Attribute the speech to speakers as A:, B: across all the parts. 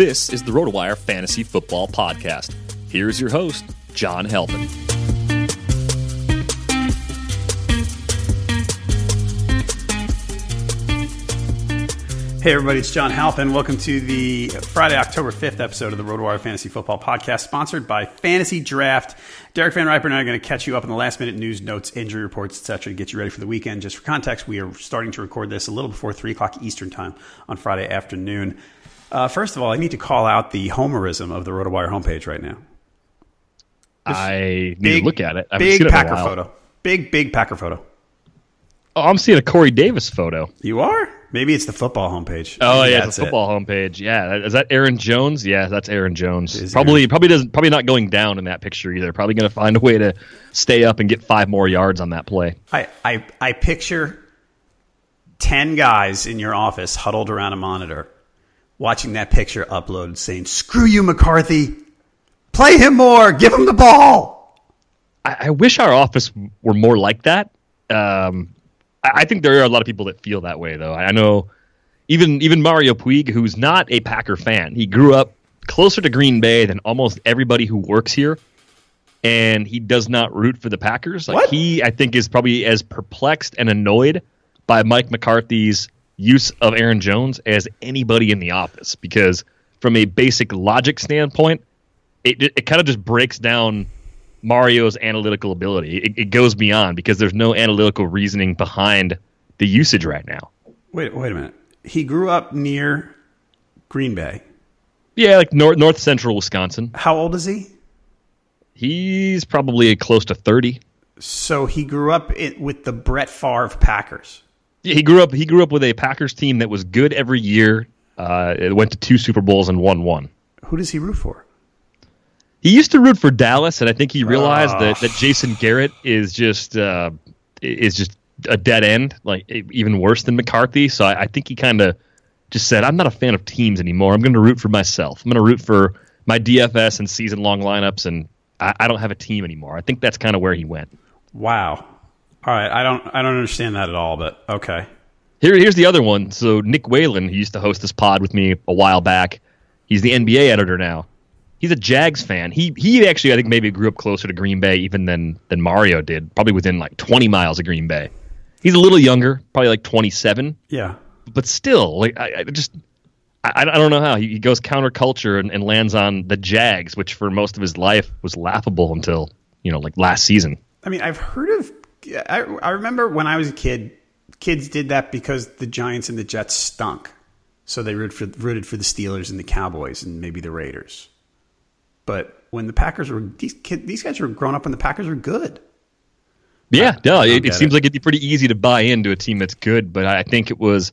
A: This is the RotoWire Fantasy Football Podcast. Here's your host, John Halpin.
B: Hey, everybody, it's John Halpin. Welcome to the Friday, October 5th episode of the RotoWire Fantasy Football Podcast, sponsored by Fantasy Draft. Derek Van Riper and I are going to catch you up on the last minute news, notes, injury reports, etc., to get you ready for the weekend. Just for context, we are starting to record this a little before 3 o'clock Eastern Time on Friday afternoon. Uh, first of all, I need to call out the homerism of the RotoWire homepage right now.
A: I need big, to look at it. I
B: big Packer photo. Big, big Packer photo.
A: Oh, I'm seeing a Corey Davis photo.
B: You are? Maybe it's the football homepage.
A: Oh Maybe yeah, the football it. homepage. Yeah, is that Aaron Jones? Yeah, that's Aaron Jones. Probably, Aaron. probably doesn't, probably not going down in that picture either. Probably going to find a way to stay up and get five more yards on that play.
B: I, I, I picture ten guys in your office huddled around a monitor, watching that picture upload, saying, "Screw you, McCarthy! Play him more. Give him the ball."
A: I, I wish our office were more like that. Um, I think there are a lot of people that feel that way, though. I know even even Mario Puig, who's not a Packer fan, he grew up closer to Green Bay than almost everybody who works here, and he does not root for the Packers. Like
B: what?
A: he, I think, is probably as perplexed and annoyed by Mike McCarthy's use of Aaron Jones as anybody in the office, because from a basic logic standpoint, it it kind of just breaks down Mario's analytical ability. It, it, goes beyond because there's no analytical reasoning behind the usage right now.
B: Wait, wait a minute. He grew up near Green Bay.
A: Yeah, like north north central Wisconsin.
B: How old is he?
A: He's probably close to thirty.
B: So he grew up in, with the Brett Favre Packers.
A: Yeah, he grew up. He grew up with a Packers team that was good every year. Uh, it went to two Super Bowls and won one.
B: Who does he root for?
A: He used to root for Dallas, and I think he realized that, that Jason Garrett is just uh, is just a dead end, like even worse than McCarthy. So I, I think he kind of just said, "I'm not a fan of teams anymore. I'm going to root for myself. I'm going to root for my DFS and season long lineups, and I, I don't have a team anymore." I think that's kind of where he went.
B: Wow. All right, I don't I don't understand that at all, but okay.
A: Here, here's the other one. So Nick Whalen, he used to host this pod with me a while back. He's the NBA editor now he's a Jags fan. He he actually I think maybe grew up closer to Green Bay even than than Mario did. Probably within like 20 miles of Green Bay. He's a little younger, probably like 27.
B: Yeah,
A: but still, like I, I just I, I don't know how he, he goes counterculture and, and lands on the Jags, which for most of his life was laughable until you know like last season.
B: I mean, I've heard of. I, I remember when I was a kid, kids did that because the Giants and the Jets stunk. So they rooted for, rooted for the Steelers and the Cowboys and maybe the Raiders. But when the Packers were these kids, these guys were grown up when the Packers were good.
A: Yeah, no, it, it seems
B: it.
A: like it'd be pretty easy to buy into a team that's good, but I think it was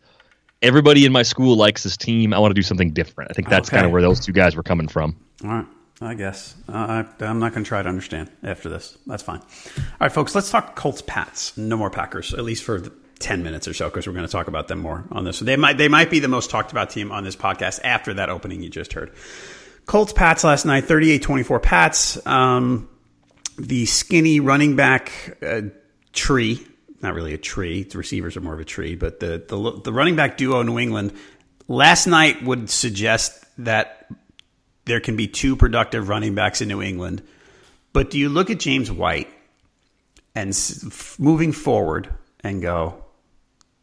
A: everybody in my school likes this team. I want to do something different. I think that's
B: Okay.
A: kind of where those two guys were coming from.
B: All right. I guess. I, I'm not going to try to understand after this. That's fine. All right, folks, let's talk Colts Pats. No more Packers, at least for the 10 minutes or so, because we're going to talk about them more on this. So they might, they might be the most talked about team on this podcast after that opening you just heard. Colts Pats last night, 38 24 Pats. Um, the skinny running back uh, tree, not really a tree, the receivers are more of a tree, but the, the, the running back duo New England last night would suggest that there can be two productive running backs in New England. But do you look at James White and moving forward and go,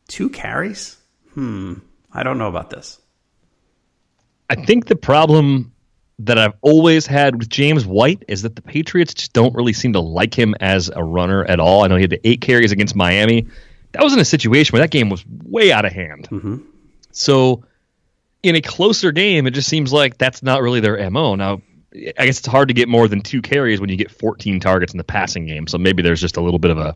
B: two carries? Hmm, I don't know about this.
A: I think the problem that I've always had with James White is that the Patriots just don't really seem to like him as a runner at all. I know he had the eight carries against Miami. That was in a situation where that game was way out of hand. So, in a closer game, it just seems like that's not really their MO. Now, I guess it's hard to get more than two carries when you get 14 targets in the passing game. So maybe there's just a little bit of a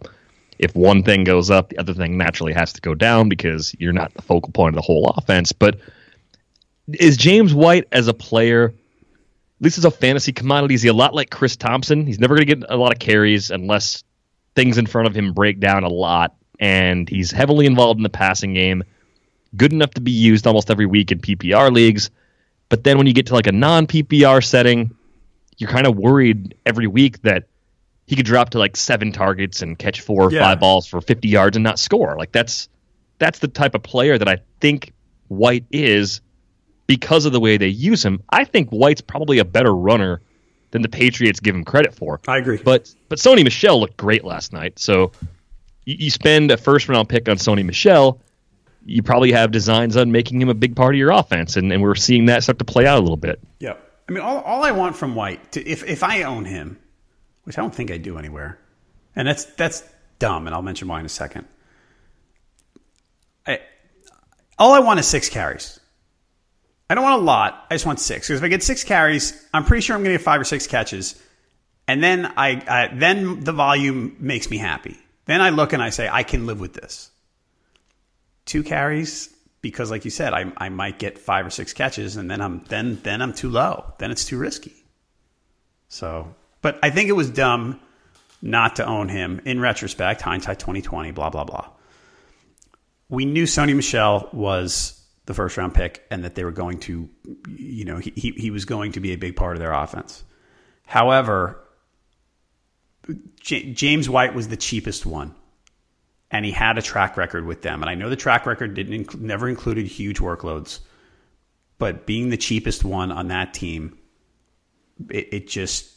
A: if one thing goes up, the other thing naturally has to go down because you're not the focal point of the whole offense. But is James White as a player, at least as a fantasy commodity, is he a lot like Chris Thompson? He's never going to get a lot of carries unless things in front of him break down a lot. And he's heavily involved in the passing game, good enough to be used almost every week in PPR leagues. But then when you get to like a non PPR setting, you're kind of worried every week that he could drop to like seven targets and catch four or
B: Yeah.
A: five balls for 50 yards and not score. Like that's that's the type of player that I think White is because of the way they use him. I think White's probably a better runner than the Patriots give him credit for.
B: I agree.
A: But but Sony Michel looked great last night. So you, you spend a first round pick on Sony Michel, you probably have designs on making him a big part of your offense, and, and we're seeing that start to play out a little bit.
B: Yep. I mean, all, all I want from White, to, if if I own him, which I don't think I do anywhere, and that's that's dumb, and I'll mention why in a second. I, all I want is six carries. I don't want a lot. I just want six because if I get six carries, I'm pretty sure I'm going to get five or six catches, and then I, I then the volume makes me happy. Then I look and I say I can live with this. Two carries because, like you said, I, I might get five or six catches, and then I'm then then I'm too low. Then it's too risky. So, but I think it was dumb not to own him. In retrospect, hindsight twenty twenty, blah blah blah. We knew Sony Michel was the first round pick, and that they were going to, you know, he he, he was going to be a big part of their offense. However, J- James White was the cheapest one and he had a track record with them. And I know the track record didn't inc- never included huge workloads, but being the cheapest one on that team, it, it just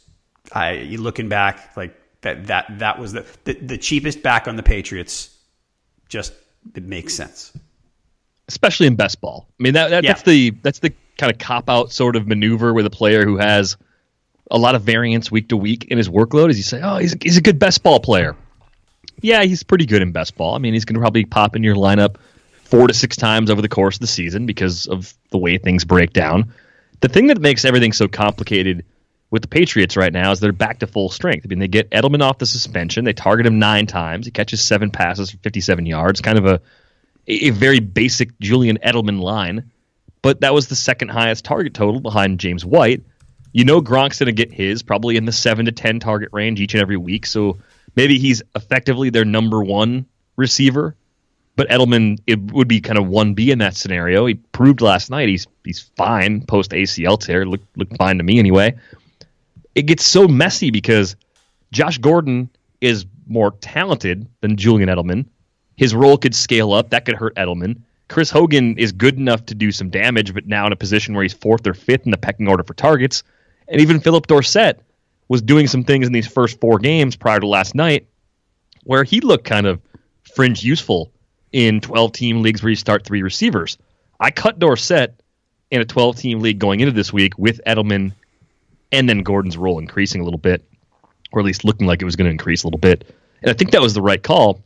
B: I looking back like that that that was the, the the cheapest back on the Patriots. Just it makes sense.
A: especially in best ball. I mean that, that
B: Yeah.
A: that's the that's the kind of cop out sort of maneuver with a player who has a lot of variance week to week in his workload. Is you say, oh, he's a, he's a good best ball player. Yeah, he's pretty good in best ball. I mean, he's going to probably pop in your lineup four to six times over the course of the season because of the way things break down. The thing that makes everything so complicated with the Patriots right now is they're back to full strength. I mean, they get Edelman off the suspension. They target him nine times. He catches seven passes for 57 yards. Kind of a a very basic Julian Edelman line, but that was the second highest target total behind James White. You know Gronk's going to get his probably in the seven to ten target range each and every week, so maybe he's effectively their number one receiver. But Edelman, it would be kind of one B in that scenario. He proved last night he's he's fine post ACL tear. Looked looked fine to me anyway. It gets so messy because Josh Gordon is more talented than Julian Edelman. His role could scale up. That could hurt Edelman. Chris Hogan is good enough to do some damage, but now in a position where he's fourth or fifth in the pecking order for targets. And even Phillip Dorsett was doing some things in these first four games prior to last night where he looked kind of fringe useful in 12 team leagues where you start three receivers. I cut Dorsett in a 12 team league going into this week with Edelman and then Gordon's role increasing a little bit, or at least looking like it was going to increase a little bit. And I think that was the right call.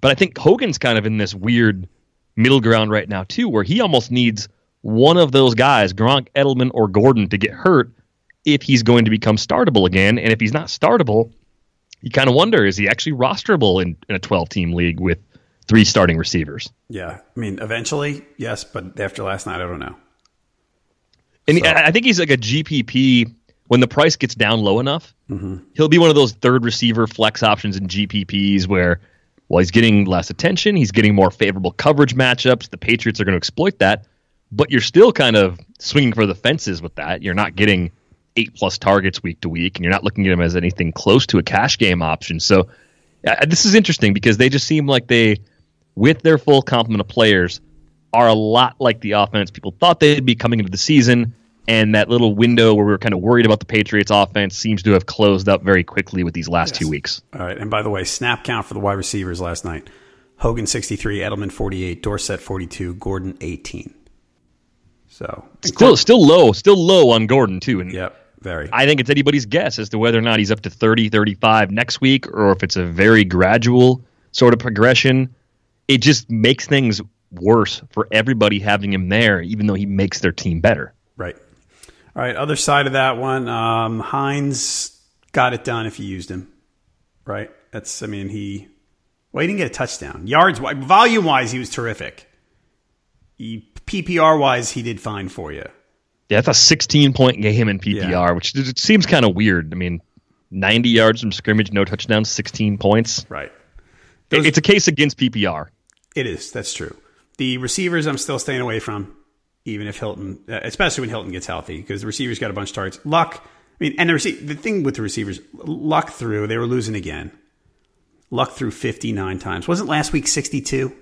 A: But I think Hogan's kind of in this weird middle ground right now too, where he almost needs one of those guys, Gronk, Edelman, or Gordon, to get hurt if he's going to become startable again. And if he's not startable, you kind of wonder is he actually rosterable in, in a 12 team league with three starting receivers?
B: Yeah. I mean, eventually, yes, but after last night, I don't know.
A: And so. I think he's like a GPP when the price gets down low enough. Mm-hmm. He'll be one of those third receiver flex options in GPPs where, well, he's getting less attention, he's getting more favorable coverage matchups. The Patriots are going to exploit that, but you're still kind of swinging for the fences with that. You're not getting eight plus targets week to week, and you're not looking at him as anything close to a cash game option. So uh, this is interesting because they just seem like they, with their full complement of players, are a lot like the offense people thought they'd be coming into the season. And that little window where we were kind of worried about the Patriots offense seems to have closed up very quickly with these last yes. two weeks.
B: All right. And by the way, snap count for the wide receivers last night Hogan 63, Edelman 48, Dorsett 42, Gordon 18. So
A: still, still low, still low on Gordon too. And
B: yep. Very.
A: I think it's anybody's guess as to whether or not he's up to 30, 35 next week or if it's a very gradual sort of progression. It just makes things worse for everybody having him there, even though he makes their team better.
B: Right. All right. Other side of that one, um, Hines got it done if you used him. Right. That's, I mean, he, well, he didn't get a touchdown. Yards, volume wise, he was terrific. He, PPR wise, he did fine for you.
A: Yeah, that's a 16 point game in PPR, yeah. which seems kind of weird. I mean, 90 yards from scrimmage, no touchdowns, 16 points.
B: Right.
A: Those, it's a case against PPR.
B: It is. That's true. The receivers, I'm still staying away from, even if Hilton, uh, especially when Hilton gets healthy, because the receivers got a bunch of targets. Luck, I mean, and the, rece- the thing with the receivers, Luck threw, they were losing again. Luck threw 59 times. Wasn't last week 62?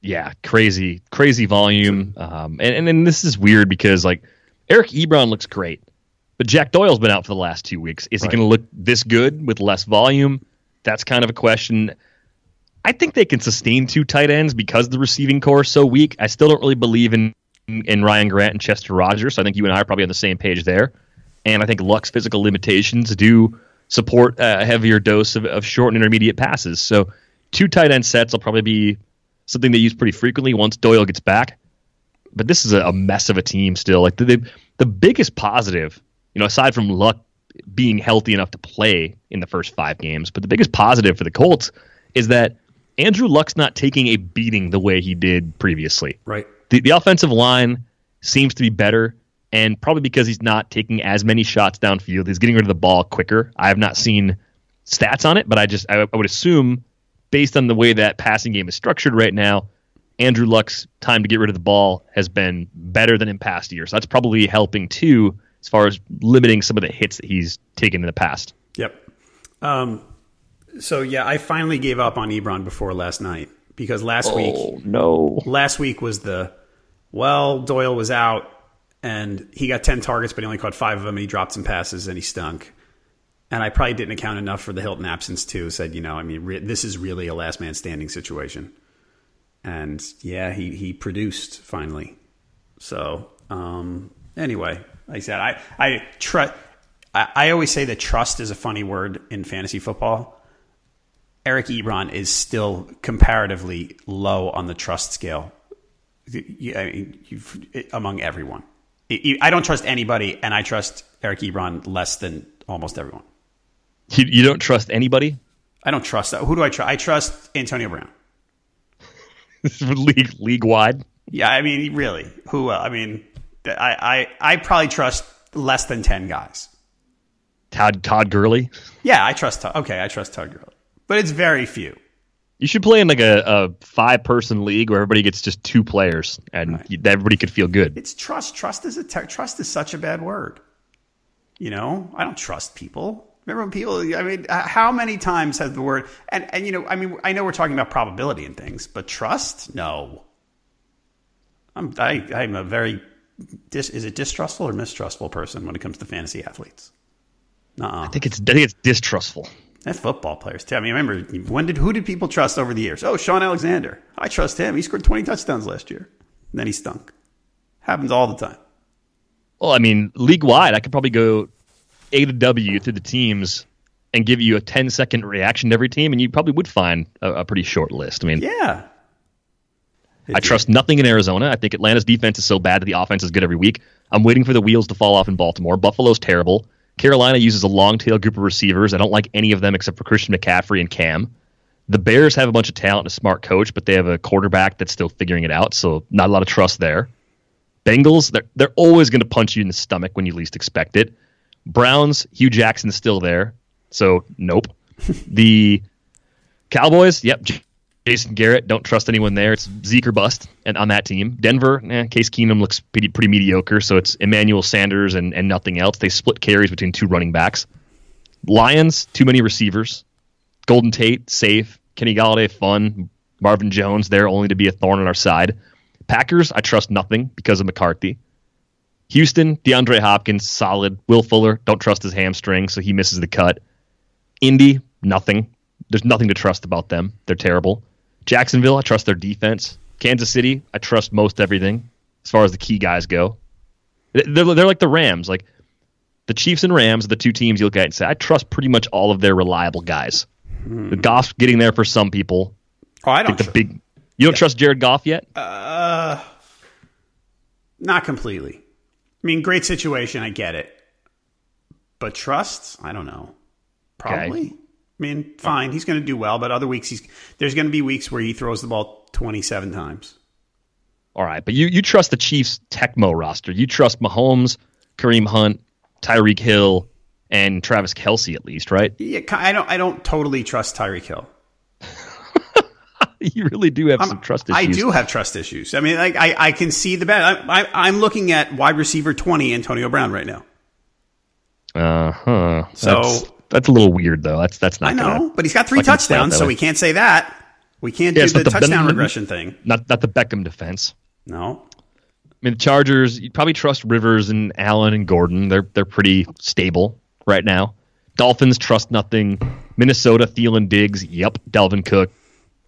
A: Yeah, crazy, crazy volume. Um, and, and and this is weird because like Eric Ebron looks great, but Jack Doyle's been out for the last two weeks. Is right. he going to look this good with less volume? That's kind of a question. I think they can sustain two tight ends because the receiving corps is so weak. I still don't really believe in in Ryan Grant and Chester Rogers. So I think you and I are probably on the same page there. And I think Luck's physical limitations do support a heavier dose of, of short and intermediate passes. So two tight end sets will probably be something they use pretty frequently once Doyle gets back. But this is a, a mess of a team still. Like the, the the biggest positive, you know, aside from Luck being healthy enough to play in the first five games, but the biggest positive for the Colts is that Andrew Luck's not taking a beating the way he did previously.
B: Right.
A: The, the offensive line seems to be better, and probably because he's not taking as many shots downfield, he's getting rid of the ball quicker. I have not seen stats on it, but I just I, I would assume based on the way that passing game is structured right now, Andrew Luck's time to get rid of the ball has been better than in past years. That's probably helping too, as far as limiting some of the hits that he's taken in the past.
B: Yep. Um, so yeah, I finally gave up on Ebron before last night because last
A: oh,
B: week,
A: no,
B: last week was the well Doyle was out and he got ten targets, but he only caught five of them. and He dropped some passes and he stunk and I probably didn't account enough for the Hilton absence too. Said, you know, I mean, re- this is really a last man standing situation. And yeah, he he produced finally. So um, anyway, like I said, I I trust. I, I always say that trust is a funny word in fantasy football. Eric Ebron is still comparatively low on the trust scale I mean, among everyone. I don't trust anybody, and I trust Eric Ebron less than almost everyone.
A: You, you don't trust anybody?
B: I don't trust that. Who do I trust? I trust Antonio Brown.
A: league league wide.
B: Yeah, I mean, really, who? Uh, I mean, I, I I probably trust less than ten guys.
A: Todd Todd Gurley.
B: Yeah, I trust. Todd. Okay, I trust Todd Gurley, but it's very few.
A: You should play in like a, a five person league where everybody gets just two players and right. everybody could feel good.
B: It's trust. Trust is a ter- trust is such a bad word. You know, I don't trust people. Remember when people? I mean, uh, how many times has the word and and you know? I mean, I know we're talking about probability and things, but trust? No. I'm I, I'm a very dis, is it distrustful or mistrustful person when it comes to fantasy athletes?
A: Uh-uh. I think it's I think it's distrustful.
B: And football players too. I mean, remember when did who did people trust over the years? Oh, Sean Alexander. I trust him. He scored 20 touchdowns last year. And then he stunk. Happens all the time.
A: Well, I mean, league wide, I could probably go a to W through the teams and give you a 10 second reaction to every team, and you probably would find a, a pretty short list. I mean,
B: Yeah.
A: I trust nothing in Arizona. I think Atlanta's defense is so bad that the offense is good every week. I'm waiting for the wheels to fall off in Baltimore. Buffalo's terrible. Carolina uses a long tail group of receivers. I don't like any of them except for Christian McCaffrey and Cam. The Bears have a bunch of talent and a smart coach, but they have a quarterback that's still figuring it out, so not a lot of trust there. Bengals, they're, they're always going to punch you in the stomach when you least expect it. Browns, Hue Jackson's still there, so nope. the Cowboys, yep, Jason Garrett, don't trust anyone there. It's Zeke or bust and on that team. Denver, eh, Case Keenum looks pretty, pretty mediocre, so it's Emmanuel Sanders and, and nothing else. They split carries between two running backs. Lions, too many receivers. Golden Tate, safe. Kenny Golladay, fun. Marvin Jones, there only to be a thorn on our side. Packers, I trust nothing because of McCarthy. Houston, DeAndre Hopkins, solid. Will Fuller, don't trust his hamstring, so he misses the cut. Indy, nothing. There's nothing to trust about them. They're terrible. Jacksonville, I trust their defense. Kansas City, I trust most everything as far as the key guys go. They're, they're like the Rams. Like the Chiefs and Rams are the two teams you look at and say, I trust pretty much all of their reliable guys. The Goff's getting there for some people.
B: Oh, I
A: I
B: don't.
A: the big. You don't trust Jared Goff yet?
B: Uh, not completely. I mean, great situation. I get it. But trust? I don't know. Probably. I mean, fine. He's going to do well, but other weeks he's there's going to be weeks where he throws the ball 27 times.
A: All right, but you you trust the Chiefs Tecmo roster. You trust Mahomes, Kareem Hunt, Tyreek Hill, and Travis Kelce at least, right?
B: Yeah, I don't. I don't totally trust Tyreek Hill.
A: you really do have some trust issues.
B: I do have trust issues. I mean, like I, I can see the bad. I, I, I'm looking at wide receiver 20, Antonio Brown, right now.
A: Uh huh.
B: So-
A: that's, that's a little weird though. That's that's not.
B: I know,
A: Gonna,
B: but he's got three
A: I can spell it
B: touchdowns, so
A: way.
B: we can't say that. We can't
A: Yeah,
B: do the
A: the-
B: touchdown
A: the-
B: regression thing.
A: not not the Beckham defense.
B: No.
A: I mean, the Chargers. You probably trust Rivers and Allen and Gordon. They're they're pretty stable right now. Dolphins trust nothing. Minnesota Thielen Diggs. Yep. Dalvin Cook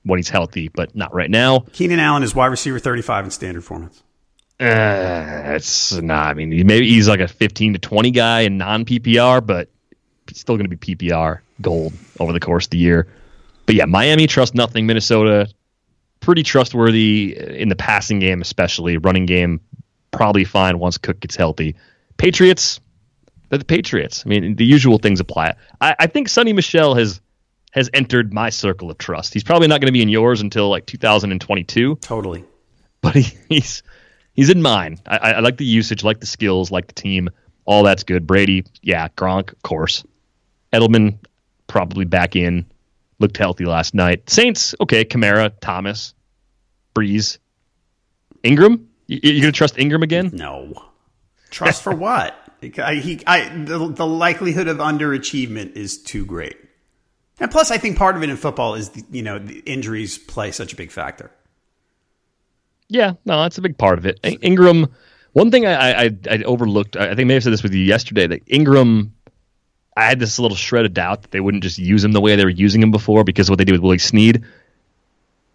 A: when he's healthy, but not right now.
B: Keenan Allen is wide receiver 35 in standard formats.
A: Uh, it's not. I mean, maybe he's like a 15 to 20 guy in non PPR, but it's still going to be PPR gold over the course of the year. But yeah, Miami trust nothing. Minnesota pretty trustworthy in the passing game, especially running game. Probably fine once Cook gets healthy. Patriots, they're the Patriots. I mean, the usual things apply. I, I think Sony Michel has has entered my circle of trust. He's probably not going to be in yours until like 2022
B: Totally.
A: but he, he's he's in mine. I, I like the usage, like the skills, like the team. All that's good. Brady, yeah. Gronk, of course. Edelman probably back in. Looked healthy last night. Saints, okay. Kamara, Thomas, Brees, Ingram. You, you gonna trust Ingram again?
B: No. Trust for what? I, he, I, the, the likelihood of underachievement is too great. And plus, I think part of it in football is, the, you know, the injuries play such a big factor.
A: Yeah, no, that's a big part of it. In- Ingram. One thing I, I I overlooked. I think I may have said this with you yesterday. That Ingram, I had this little shred of doubt that they wouldn't just use him the way they were using him before because what they did with Willie Snead.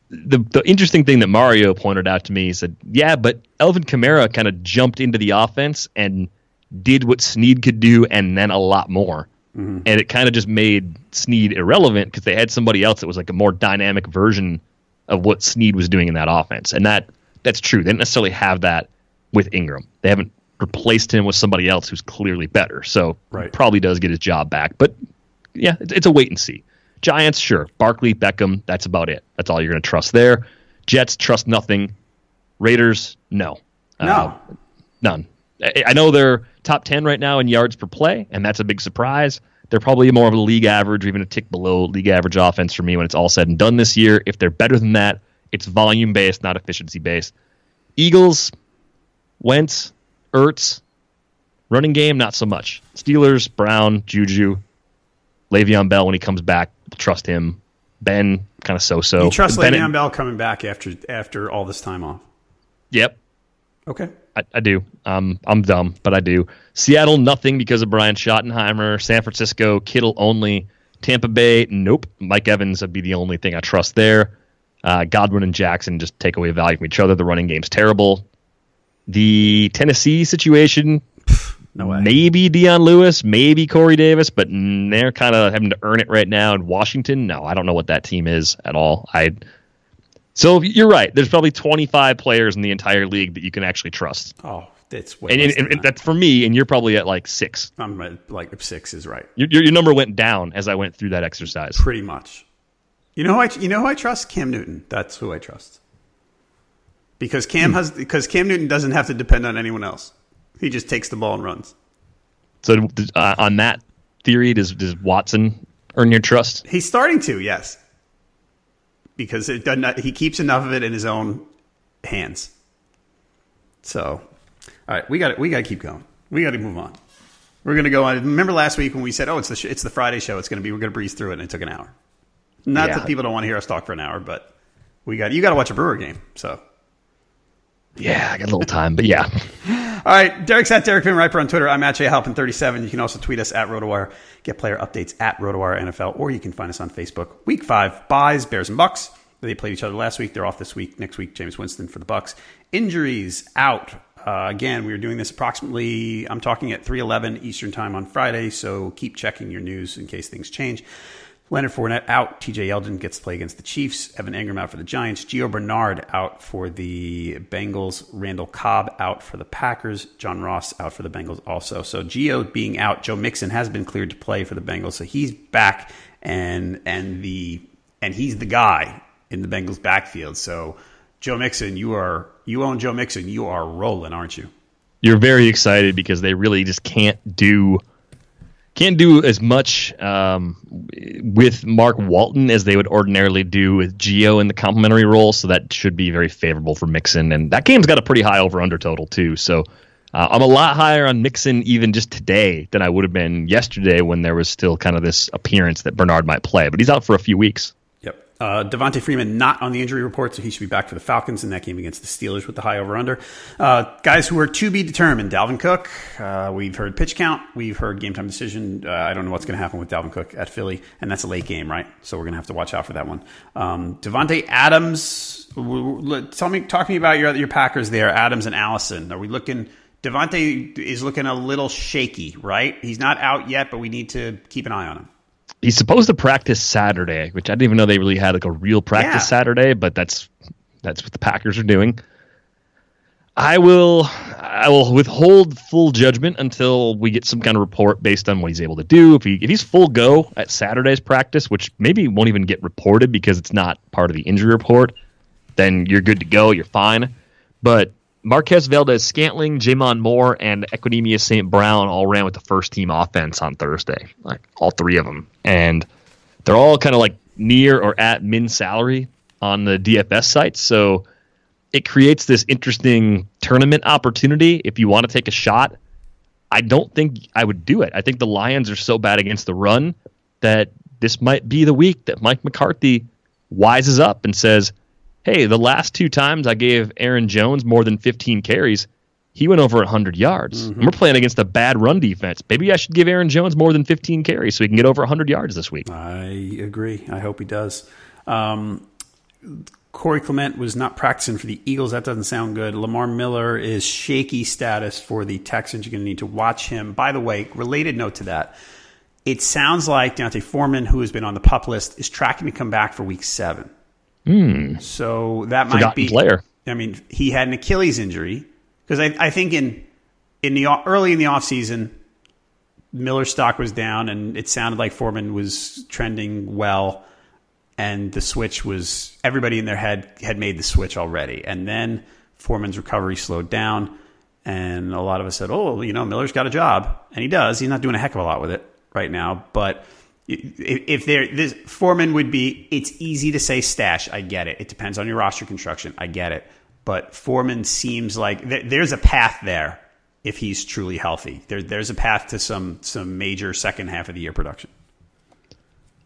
A: The the interesting thing that Mario pointed out to me is that yeah, but Alvin Kamara kind of jumped into the offense and did what Snead could do and then a lot more. And it kind of just made Snead irrelevant because they had somebody else that was like a more dynamic version of what Snead was doing in that offense. And that that's true. They didn't necessarily have that with Ingram. They haven't replaced him with somebody else who's clearly better. So
B: Right.
A: probably does get his job back. But yeah, it's, it's a wait and see. Giants, sure. Barkley, Beckham, that's about it. That's all you're going to trust there. Jets, trust nothing. Raiders, no.
B: No.
A: Uh, none. I, I know they're top 10 right now in yards per play, and that's a big surprise. They're probably more of a league average or even a tick below league average offense for me when it's all said and done this year. If they're better than that, it's volume based, not efficiency based. Eagles, Wentz, Ertz, running game, not so much. Steelers, Brown, Juju, Le'Veon Bell when he comes back, trust him. Ben, kind of so so.
B: you trust
A: ben,
B: Le'Veon Bell coming back after after all this time off?
A: Yep,
B: Okay.
A: I, I do. Um, I'm dumb, but I do. Seattle, nothing because of Brian Schottenheimer. San Francisco, Kittle only. Tampa Bay, nope. Mike Evans would be the only thing I trust there. Uh, Godwin and Jackson just take away value from each other. The running game's terrible. The Tennessee situation,
B: No way.
A: Maybe Dion Lewis, maybe Corey Davis, but they're kind of having to earn it right now. In Washington, no, I don't know what that team is at all. I. So you're right. There's probably 25 players in the entire league that you can actually trust.
B: Oh, that's way
A: And, and- and
B: that.
A: that's for me, and you're probably at like six.
B: I'm at, like six is right,
A: Your, your, your number went down as I went through that exercise.
B: pretty much. You know who I you know who I trust? Cam Newton. That's who I trust. Because Cam has because Cam Newton doesn't have to depend on anyone else. He just takes the ball and runs.
A: So uh, on that theory, does does Watson earn your trust?
B: He's starting to, yes. Because it doesn't he keeps enough of it in his own hands. So, all right, we got we got to keep going. We got to move on. We're going to go on. Remember last week when we said, "Oh, it's the sh- it's the Friday show. It's going to be we're going to breeze through it," and it took an hour. Not
A: Yeah.
B: that people don't want to hear us talk for an hour, but we got you got to watch a Brewer game. So,
A: Yeah, I got a little time, but yeah.
B: all right, Derek's at Derek Van Riper on Twitter. I'm at JHalpin37. You can also tweet us at RotoWire. Get player updates at RotoWire NFL, or you can find us on Facebook. Week five byes Bears and Bucks. They played each other last week. They're off this week. Next week, Jameis Winston for the Bucks. Injuries out. Uh, again, we were doing this approximately. I'm talking at 3:11 Eastern time on Friday, so keep checking your news in case things change. Leonard Fournette out. TJ Yeldon gets to play against the Chiefs. Evan Engram out for the Giants. Gio Bernard out for the Bengals. Randall Cobb out for the Packers. John Ross out for the Bengals also. So Gio being out, Joe Mixon has been cleared to play for the Bengals. So he's back and and the and he's the guy in the Bengals backfield. So Joe Mixon, you are you own Joe Mixon. You are rolling, aren't you?
A: You're very excited because they really just can't do can't do as much um, with Mark Walton as they would ordinarily do with Gio in the complementary role. So that should be very favorable for Mixon. And that game's got a pretty high over under total too. So uh, I'm a lot higher on Mixon even just today than I would have been yesterday when there was still kind of this appearance that Bernard might play. But he's out for a few weeks.
B: Uh, Devonta Freeman not on the injury report, so he should be back for the Falcons in that game against the Steelers with the high over under. Uh, guys who are to be determined Dalvin Cook. Uh, we've heard pitch count. We've heard game time decision. Uh, I don't know what's going to happen with Dalvin Cook at Philly, and that's a late game, right? So we're going to have to watch out for that one. Um, Davante Adams. Tell me, talk to me about your your Packers there, Adams and Allison. Are we looking? Devontae is looking a little shaky, right? He's not out yet, but we need to keep an eye on him.
A: He's supposed to practice Saturday, which I didn't even know they really had like a real practice
B: Yeah.
A: Saturday, but that's that's what the Packers are doing. I will I will withhold full judgment until we get some kind of report based on what he's able to do. If he if he's full go at Saturday's practice, which maybe won't even get reported because it's not part of the injury report, then you're good to go. You're fine. But Marquez Valdes Scantling, J'Mon Moore, and Equanimeous St. Brown all ran with the first team offense on Thursday. Like all three of them. And they're all kind of like near or at min salary on the DFS sites. So it creates this interesting tournament opportunity if you want to take a shot. I don't think I would do it. I think the Lions are so bad against the run that this might be the week that Mike McCarthy wises up and says, Hey, the last two times I gave Aaron Jones more than 15 carries, he went over 100 yards. And we're playing against a bad run defense. Maybe I should give Aaron Jones more than 15 carries so he can get over 100 yards this week.
B: I agree. I hope he does. Um, Corey Clement was not practicing for the Eagles. That doesn't sound good. Lamar Miller is shaky status for the Texans. You're going to need to watch him. By the way, related note to that, it sounds like D'Onta Foreman, who has been on the pup list, is tracking to come back for week seven. So that might
A: Forgotten
B: be
A: player.
B: I mean, he had an Achilles injury because I, I think in in the early in the offseason, Miller's stock was down, and it sounded like Foreman was trending well, and the switch was everybody in their head had made the switch already, and then Foreman's recovery slowed down, and a lot of us said, "Oh, you know, Miller's got a job," and he does. He's not doing a heck of a lot with it right now, but if there this Foreman would be, it's easy to say stash. I get it. It depends on your roster construction. I get it, but Foreman seems like th- there's a path there if he's truly healthy. There, there's a path to some some major second half of the year production.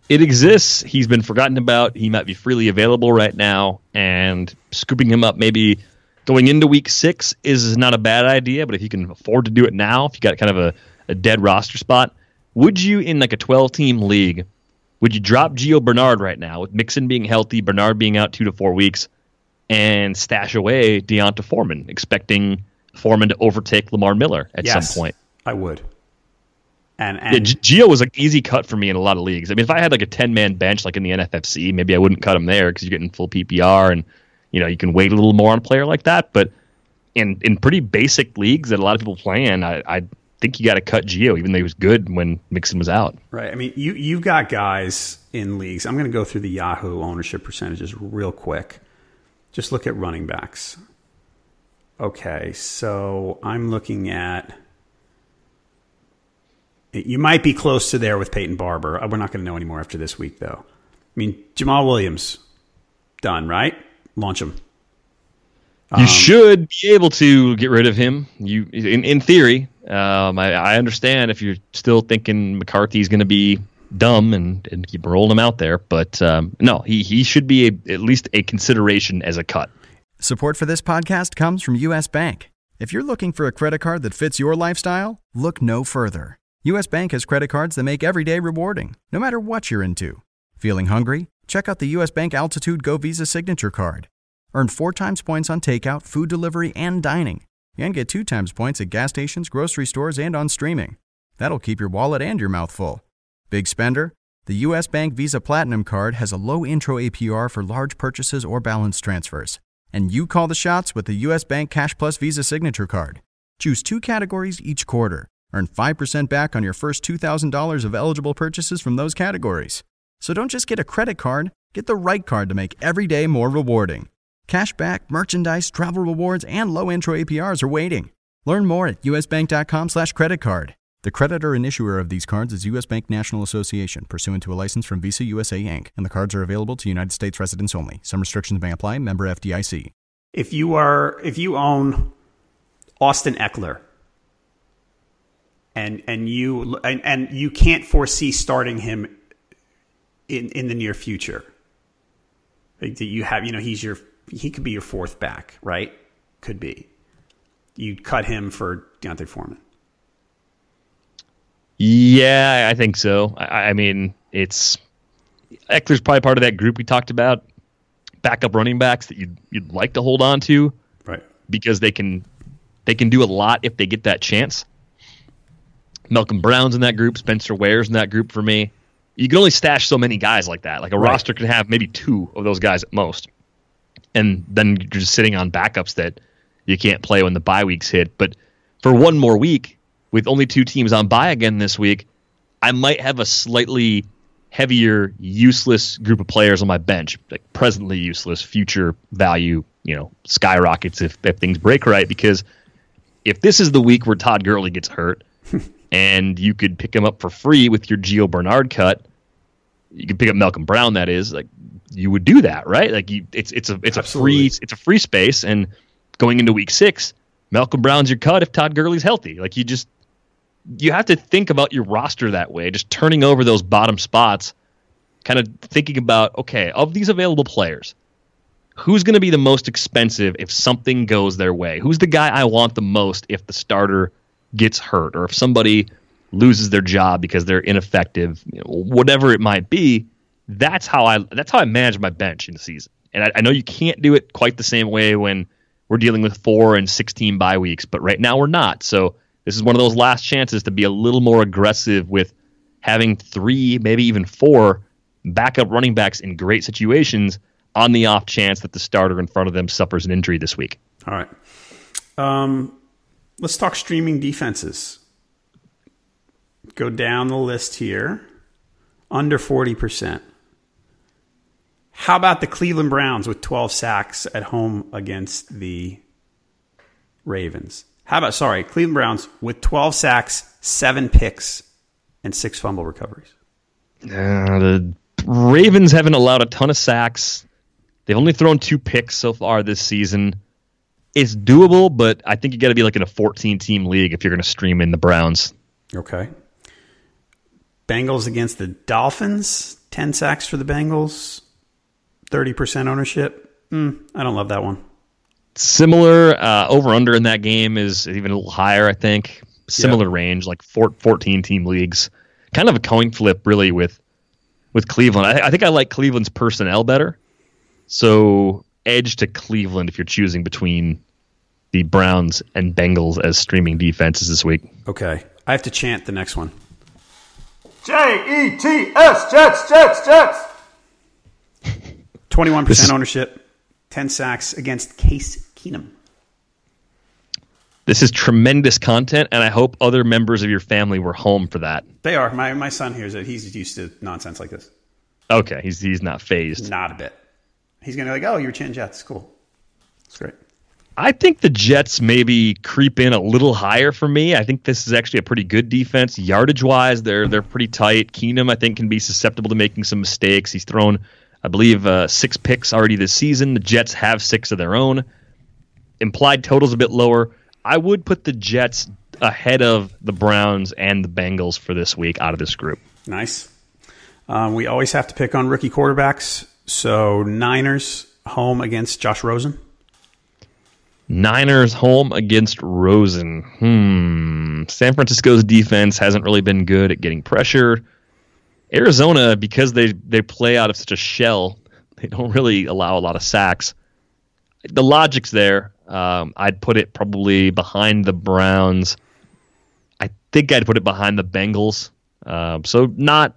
A: it exists. He's been forgotten about. He might be freely available right now, and scooping him up maybe going into week six is not a bad idea. But if you can afford to do it now, if you got kind of a, a dead roster spot, would you in like a 12 team league, would you drop Gio Bernard right now with Mixon being healthy, Bernard being out two to four weeks, and stash away D'Onta Foreman, expecting Foreman to overtake Lamar Miller at
B: Yes.
A: some point?
B: I would. And,
A: and yeah, Gio was an easy cut for me in a lot of leagues. I mean, if I had like a ten man bench like in the NFFC, maybe I wouldn't cut him there because you're getting full PPR and you know you can wait a little more on a player like that. But in in pretty basic leagues that a lot of people play in, I, I think you got to cut Gio, even though he was good when Mixon was out.
B: Right. I mean, you you've got guys in leagues. I'm going to go through the Yahoo ownership percentages real quick. Just look at running backs. Okay, so I'm looking at. You might be close to there with Peyton Barber. We're not going to know anymore after this week, though. I mean, Jamaal Williams, done, right? Launch him.
A: You um, should be able to get rid of him. You, in, in theory, um, I, I, understand if you're still thinking McCarthy's going to be dumb and, and keep rolling him out there, but um, no, he he should be a, at least a consideration as a cut.
C: Support for this podcast comes from U.S. Bank. If you're looking for a credit card that fits your lifestyle, look no further. U.S. Bank has credit cards that make every day rewarding, no matter what you're into. Feeling hungry? Check out the U.S. Bank Altitude Go Visa Signature Card. Earn four times points on takeout, food delivery, and dining. And get two times points at gas stations, grocery stores, and on streaming. That'll keep your wallet and your mouth full. Big spender? The U.S. Bank Visa Platinum Card has a low intro APR for large purchases or balance transfers. And you call the shots with the U.S. Bank Cash Plus Visa Signature Card. Choose two categories each quarter. Earn 5% back on your first $2,000 of eligible purchases from those categories. So don't just get a credit card, get the right card to make every day more rewarding. Cashback, merchandise, travel rewards, and low intro APRs are waiting. Learn more at usbank.com slash credit card. The creditor and issuer of these cards is U.S. Bank National Association, pursuant to a license from Visa USA Inc., and the cards are available to United States residents only. Some restrictions may apply. Member FDIC.
B: If you are, if you own Austin Ekeler, and and you and, and you can't foresee starting him in in the near future, like that you have, you know, he's your he could be your fourth back, right? Could be. You cut him for D'Onta Foreman.
A: Yeah, I think so. I, I mean, it's Ekeler's probably part of that group we talked about, backup running backs that you'd you'd like to hold on to,
B: right?
A: Because they can they can do a lot if they get that chance. Malcolm Brown's in that group. Spencer Ware's in that group for me. You can only stash so many guys like that. Like a right. roster can have maybe two of those guys at most and then you're just sitting on backups that you can't play when the bye weeks hit. But for one more week, with only two teams on bye again this week, I might have a slightly heavier, useless group of players on my bench, like presently useless, future value, you know, skyrockets if, if things break right. Because if this is the week where Todd Gurley gets hurt and you could pick him up for free with your Gio Bernard cut, you could pick up Malcolm Brown, that is, like you would do that, right? Like you, it's it's a it's Absolutely. a free it's a free space, and going into week six, Malcolm Brown's your cut if Todd Gurley's healthy. Like you just you have to think about your roster that way, just turning over those bottom spots, kind of thinking about okay, of these available players, who's going to be the most expensive if something goes their way? Who's the guy I want the most if the starter gets hurt or if somebody loses their job because they're ineffective, you know, whatever it might be that's how I that's how I manage my bench in the season. And I, I, know you can't do it quite the same way when we're dealing with four and sixteen bye weeks, but right now we're not. So this is one of those last chances to be a little more aggressive with having three, maybe even four backup running backs in great situations on the off chance that the starter in front of them suffers an injury this week.
B: All right. Um, let's talk streaming defenses. Go down the list here. Under 40%. How about the Cleveland Browns with 12 sacks at home against the Ravens? How about, sorry, Cleveland Browns with 12 sacks, seven picks, and six fumble recoveries?
A: Uh, the Ravens haven't allowed a ton of sacks. They've only thrown two picks so far this season. It's doable, but I think you got to be like in a 14 team league if you're going to stream in the Browns.
B: Okay. Bengals against the Dolphins, 10 sacks for the Bengals. 30% ownership. Mm, I don't love that one.
A: Similar uh, over under in that game is even a little higher, I think. Similar yep. range, like four, 14 team leagues. Kind of a coin flip, really, with with Cleveland. I, I think I like Cleveland's personnel better. So edge to Cleveland if you're choosing between the Browns and Bengals as streaming defenses this week.
B: Okay. I have to chant the next one.
D: J E T S, Jets, Jets, Jets.
B: 21% ownership, 10 sacks against Case Keenum.
A: This is tremendous content, and I hope other members of your family were home for that.
B: They are. My, my son hears it. He's used to nonsense like this.
A: Okay, he's he's not fazed.
B: Not a bit. He's going to be like, oh, you're chanting Jets. Cool. It's great.
A: I think the Jets maybe creep in a little higher for me. I think this is actually a pretty good defense. Yardage wise, they're they're pretty tight. Keenum, I think, can be susceptible to making some mistakes. He's thrown, I believe, uh, six picks already this season. The Jets have six of their own. Implied total's a bit lower. I would put the Jets ahead of the Browns and the Bengals for this week out of this group.
B: Nice. Um, we always have to pick on rookie quarterbacks. So Niners home against Josh Rosen.
A: Niners home against Rosen. Hmm. San Francisco's defense hasn't really been good at getting pressure. Arizona, because they, they play out of such a shell, they don't really allow a lot of sacks. The logic's there. Um, I'd put it probably behind the Browns. I think I'd put it behind the Bengals. Um, so not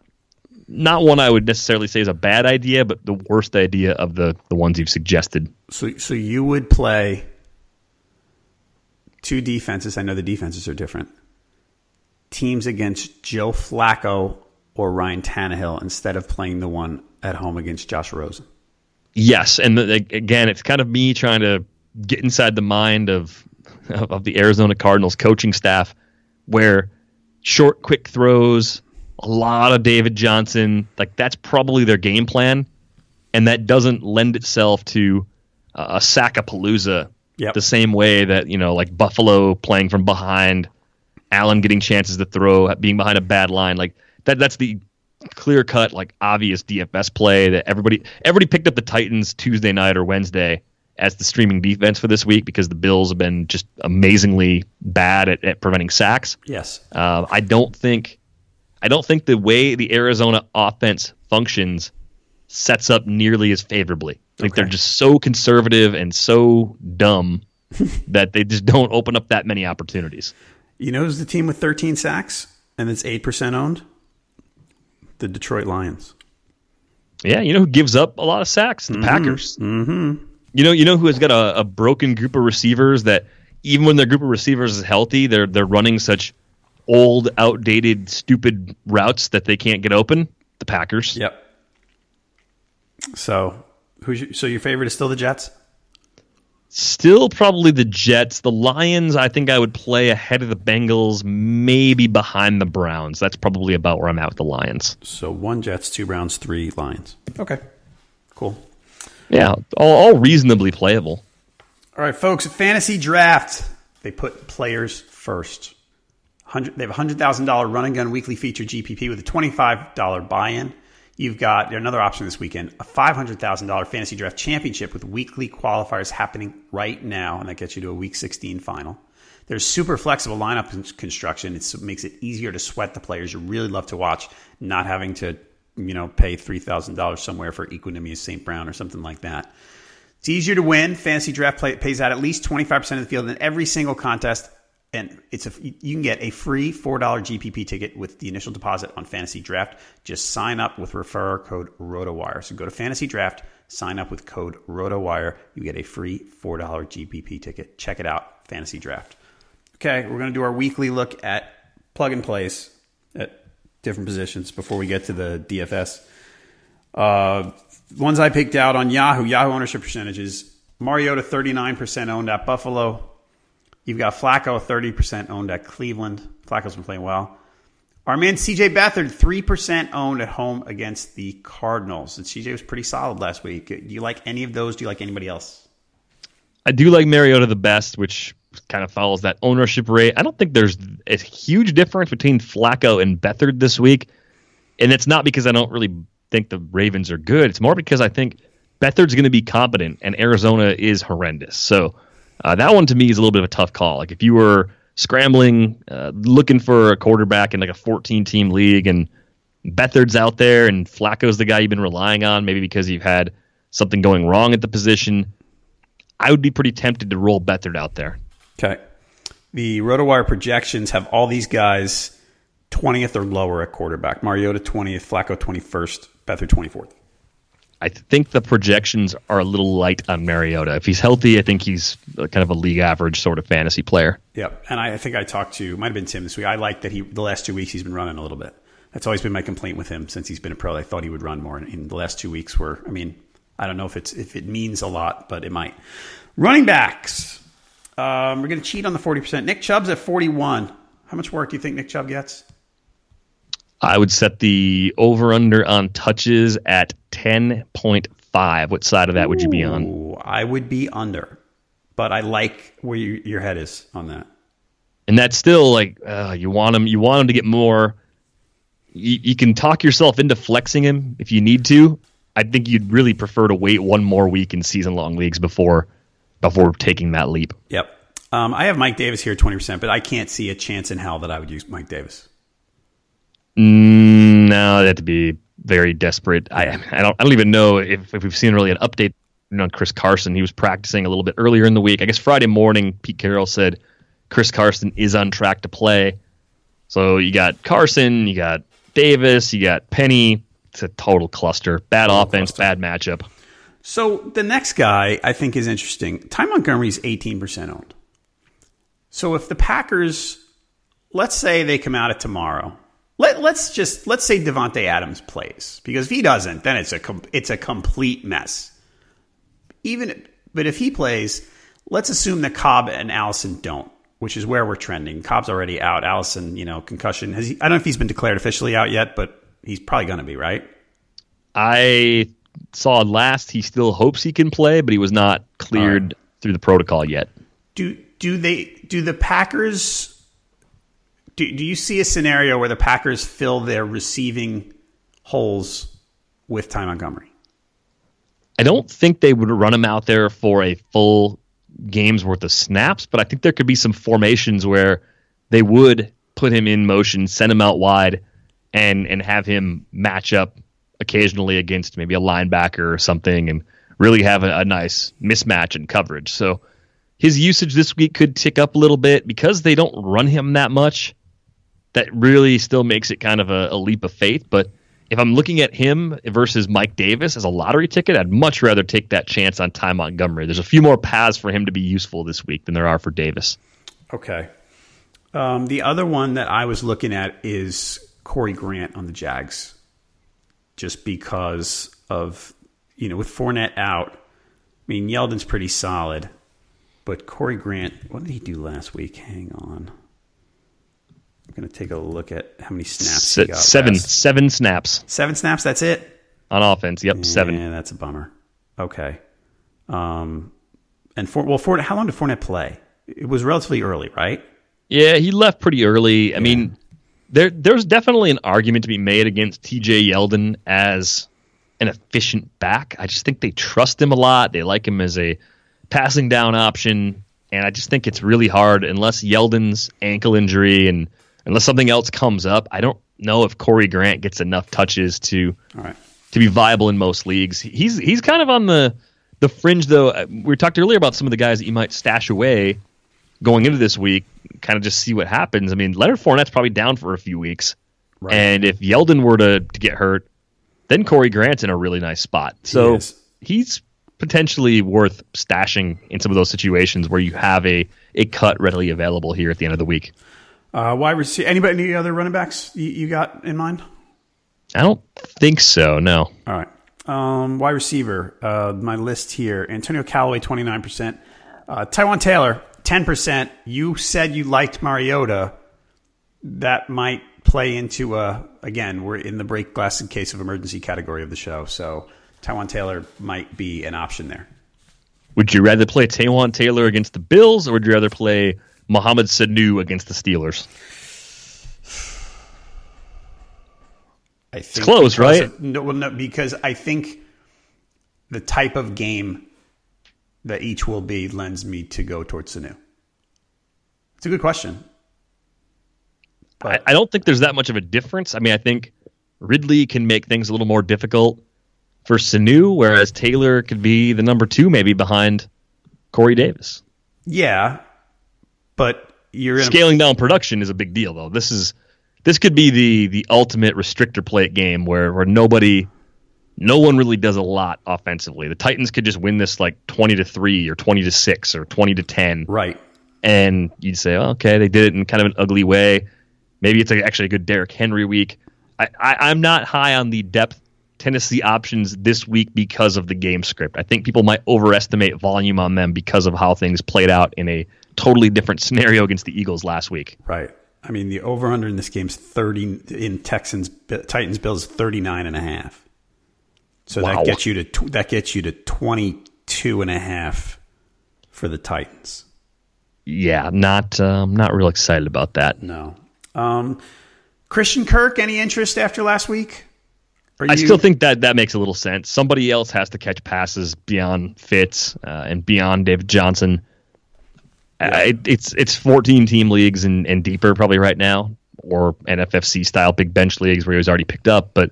A: not one I would necessarily say is a bad idea, but the worst idea of the the ones you've suggested.
B: So, so you would play two defenses. I know the defenses are different. Teams against Joe Flacco or Ryan Tannehill instead of playing the one at home against Josh Rosen.
A: Yes, and the, again, it's kind of me trying to get inside the mind of of the Arizona Cardinals coaching staff, where short, quick throws, a lot of David Johnson, like that's probably their game plan, and that doesn't lend itself to uh, a sackapalooza
B: Yep.
A: the same way that you know, like Buffalo playing from behind, Allen getting chances to throw, being behind a bad line, like that. That's the clear cut, like obvious DFS play that everybody everybody picked up the Titans Tuesday night or Wednesday as the streaming defense for this week because the Bills have been just amazingly bad at, at preventing sacks.
B: Yes.
A: Um, I don't think I don't think the way the Arizona offense functions sets up nearly as favorably. Like they're just so conservative and so dumb that they just don't open up that many opportunities.
B: You know who's the team with 13 sacks and it's 8% owned? The Detroit Lions.
A: Yeah, you know who gives up a lot of sacks? The Packers. Mm-hmm. You know, you know who has got a, a broken group of receivers that even when their group of receivers is healthy, they're they're running such old, outdated, stupid routes that they can't get open. The Packers.
B: Yep. So, who's your, so your favorite is still the Jets?
A: Still probably the Jets. The Lions, I think I would play ahead of the Bengals, maybe behind the Browns. That's probably about where I'm at with the Lions.
B: So one Jets, two Browns, three Lions. Okay. Cool.
A: Yeah, all, all reasonably playable.
B: All right, folks. Fantasy draft. They put players first. 100, they have a hundred thousand dollar run and gun weekly feature GPP with a twenty five dollar buy in. You've got another option this weekend: a five hundred thousand dollar fantasy draft championship with weekly qualifiers happening right now, and that gets you to a week sixteen final. There's super flexible lineup construction. It makes it easier to sweat the players you really love to watch, not having to you know pay three thousand dollars somewhere for Equanimeous St. Brown or something like that. It's easier to win. Fantasy draft play, pays out at least 25% of the field in every single contest. And it's a, you can get a free $4 GPP ticket with the initial deposit on Fantasy Draft. Just sign up with referrer code ROTOWIRE. So go to Fantasy Draft, sign up with code ROTOWIRE. You get a free $4 GPP ticket. Check it out, Fantasy Draft. Okay, we're going to do our weekly look at plug and plays at different positions before we get to the DFS. Uh, ones I picked out on Yahoo, Yahoo ownership percentages. Mariota 39% owned at Buffalo. You've got Flacco 30% owned at Cleveland. Flacco's been playing well. Our man CJ Beathard 3% owned at home against the Cardinals. And CJ was pretty solid last week. Do you like any of those? Do you like anybody else?
A: I do like Mariota the best, which kind of follows that ownership rate. I don't think there's a huge difference between Flacco and Beathard this week. And it's not because I don't really think the Ravens are good. It's more because I think Beathard's going to be competent and Arizona is horrendous. So uh, that one to me is a little bit of a tough call. Like if you were scrambling, uh, looking for a quarterback in like a 14 team league and Beathard's out there and Flacco's the guy you've been relying on, maybe because you've had something going wrong at the position. I would be pretty tempted to roll Beathard out there.
B: Okay. The RotoWire projections have all these guys 20th or lower at quarterback. Mariota 20th, Flacco 21st, Beathard 24th.
A: I think the projections are a little light on Mariota. If he's healthy, I think he's kind of a league average sort of fantasy player.
B: Yep. And I, I think I talked to, might have been Tim this week. I like that he, the last two weeks, he's been running a little bit. That's always been my complaint with him since he's been a pro. I thought he would run more. In the last two weeks, were, I mean, I don't know if it's if it means a lot, but it might. Running backs. Um, we're going to cheat on the 40%. Nick Chubb's at 41. How much work do you think Nick Chubb gets?
A: I would set the over under on touches at 10.5. What side of that would you be on?
B: Ooh, I would be under, but I like where you, your head is on that.
A: And that's still like uh, you want him. You want him to get more. You, you can talk yourself into flexing him if you need to. I think you'd really prefer to wait one more week in season long leagues before before taking that leap.
B: Yep. Um, I have Mike Davis here, twenty percent, but I can't see a chance in hell that I would use Mike Davis.
A: Mm, no, that'd have to be very desperate. I I don't I don't even know if, if we've seen really an update on Chris Carson. He was practicing a little bit earlier in the week. I guess Friday morning, Pete Carroll said Chris Carson is on track to play. So you got Carson, you got Davis, you got Penny. It's a total cluster. Bad total offense, cluster. bad matchup.
B: So the next guy I think is interesting. Ty Montgomery is 18% owned. So if the Packers, let's say they come out at tomorrow let, us just let's say Davante Adams plays because if he doesn't, then it's a it's a complete mess. Even but if he plays, let's assume that Cobb and Allison don't, which is where we're trending. Cobb's already out. Allison, you know, concussion. Has he, I don't know if he's been declared officially out yet, but he's probably going to be right.
A: I saw last he still hopes he can play, but he was not cleared through the protocol yet.
B: Do do they do the Packers do, do you see a scenario where the Packers fill their receiving holes with Ty Montgomery?
A: I don't think they would run him out there for a full game's worth of snaps, but I think there could be some formations where they would put him in motion, send him out wide, and and have him match up occasionally against maybe a linebacker or something, and really have a, a nice mismatch in coverage. So his usage this week could tick up a little bit because they don't run him that much that really still makes it kind of a, a leap of faith. But if I'm looking at him versus Mike Davis as a lottery ticket, I'd much rather take that chance on Ty Montgomery. There's a few more paths for him to be useful this week than there are for Davis.
B: Okay. Um, the other one that I was looking at is Corey Grant on the Jags, just because of you know with Fournette out. I mean, Yeldon's pretty solid, but Corey Grant, what did he do last week? Hang on. I'm going to take a look at how many snaps
A: Se- Seven, last. seven snaps.
B: Seven snaps. That's it
A: on offense. Yep,
B: yeah,
A: seven.
B: Yeah, that's a bummer. Okay. Um, and for well, for how long did Fournette play? It was relatively early, right?
A: Yeah, he left pretty early. I mean, there there's definitely an argument to be made against T.J. Yeldon as an efficient back. I just think they trust him a lot. They like him as a passing down option, and I just think it's really hard unless Yeldon's ankle injury and unless something else comes up, I don't know if Corey Grant gets enough touches to to be viable in most leagues. He's he's kind of on the the fringe though. Uh, we talked earlier about some of the guys that you might stash away going into this week, kind of just see what happens. I mean, Leonard Fournette's probably down for a few weeks, right. and if Yeldon were to, to get hurt, then Corey Grant's in a really nice spot. So he he's potentially worth stashing in some of those situations where you have a a cut readily available here at the end of the week.
B: Uh, wide receiver. Anybody? Any other running backs you, you, got in mind?
A: I don't think so. No.
B: All right. Um, wide receiver. Uh, my list here: Antonio Callaway, twenty nine percent. Uh, Taywan Taylor, ten percent. You said you liked Mariota. That might play into a. Again, we're in the break glass in case of emergency category of the show, so Taywan Taylor might be an option there.
A: Would you rather play Taywan Taylor against the Bills, or would you rather play Mohamed Sanu against the Steelers?
B: I think
A: it's close, right?
B: Of, no, well, no, because I think the type of game that each will be lends me to go towards Sanu. It's a good question.
A: But, I, I don't think there's that much of a difference. I mean, I think Ridley can make things a little more difficult for Sanu, whereas Taylor could be the number two, maybe behind Corey Davis.
B: Yeah, but you're in a,
A: Scaling down production is a big deal, though. This is this could be the the ultimate restrictor plate game where where nobody, no one really does a lot offensively. The Titans could just win this like twenty to three or twenty to six or twenty to ten,
B: right.
A: and you'd say, oh, okay, they did it in kind of an ugly way. Maybe it's actually a good Derrick Henry week. I, I, I'm not high on the depth Tennessee options this week because of the game script. I think people might overestimate volume on them because of how things played out in a totally different scenario against the Eagles last week.
B: Right. I mean, the over under in this game is 30 in Texans Titans Bills 39 and a half. So
A: Wow.
B: that gets you to that gets you to 22 and a half for the Titans.
A: Yeah, not um, not real excited about that.
B: No. Um, Christian Kirk, any interest after last week? Are
A: I
B: you-
A: still think that that makes a little sense. Somebody else has to catch passes beyond Fitz uh, and beyond David Johnson. Uh, it, it's it's 14 team leagues and, and deeper probably right now, or NFFC style big bench leagues where he was already picked up. But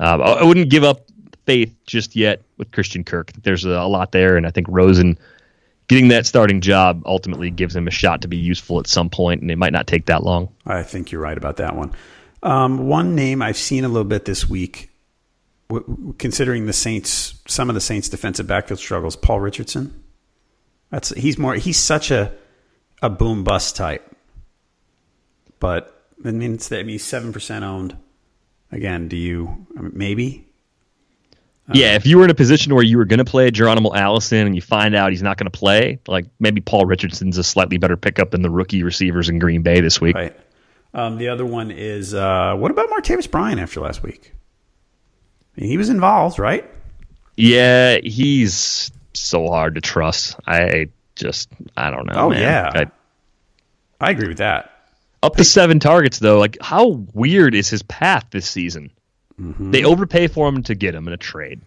A: uh, I I wouldn't give up faith just yet with Christian Kirk. There's a, a lot there, and I think Rosen getting that starting job ultimately gives him a shot to be useful at some point, and it might not take that long.
B: I think you're right about that one. Um, one name I've seen a little bit this week, w- considering the Saints, some of the Saints' defensive backfield struggles, Paul Richardson. That's he's more he's such a a boom bust type. But I mean, it's, I mean, seven percent owned. Again, do you I mean, maybe?
A: Yeah, if you were in a position where you were going to play Geronimo Allison and you find out he's not going to play, like maybe Paul Richardson's a slightly better pickup than the rookie receivers in Green Bay this week.
B: Right. Um, the other one is uh, what about Martavis Bryant after last week? He was involved, right?
A: Yeah, he's so hard to trust. I just, I don't know.
B: Oh,
A: man.
B: yeah.
A: I-
B: I agree with that.
A: up to seven targets though. Like, how weird is his path this season?
B: Mm-hmm.
A: They overpay for him to get him in a trade.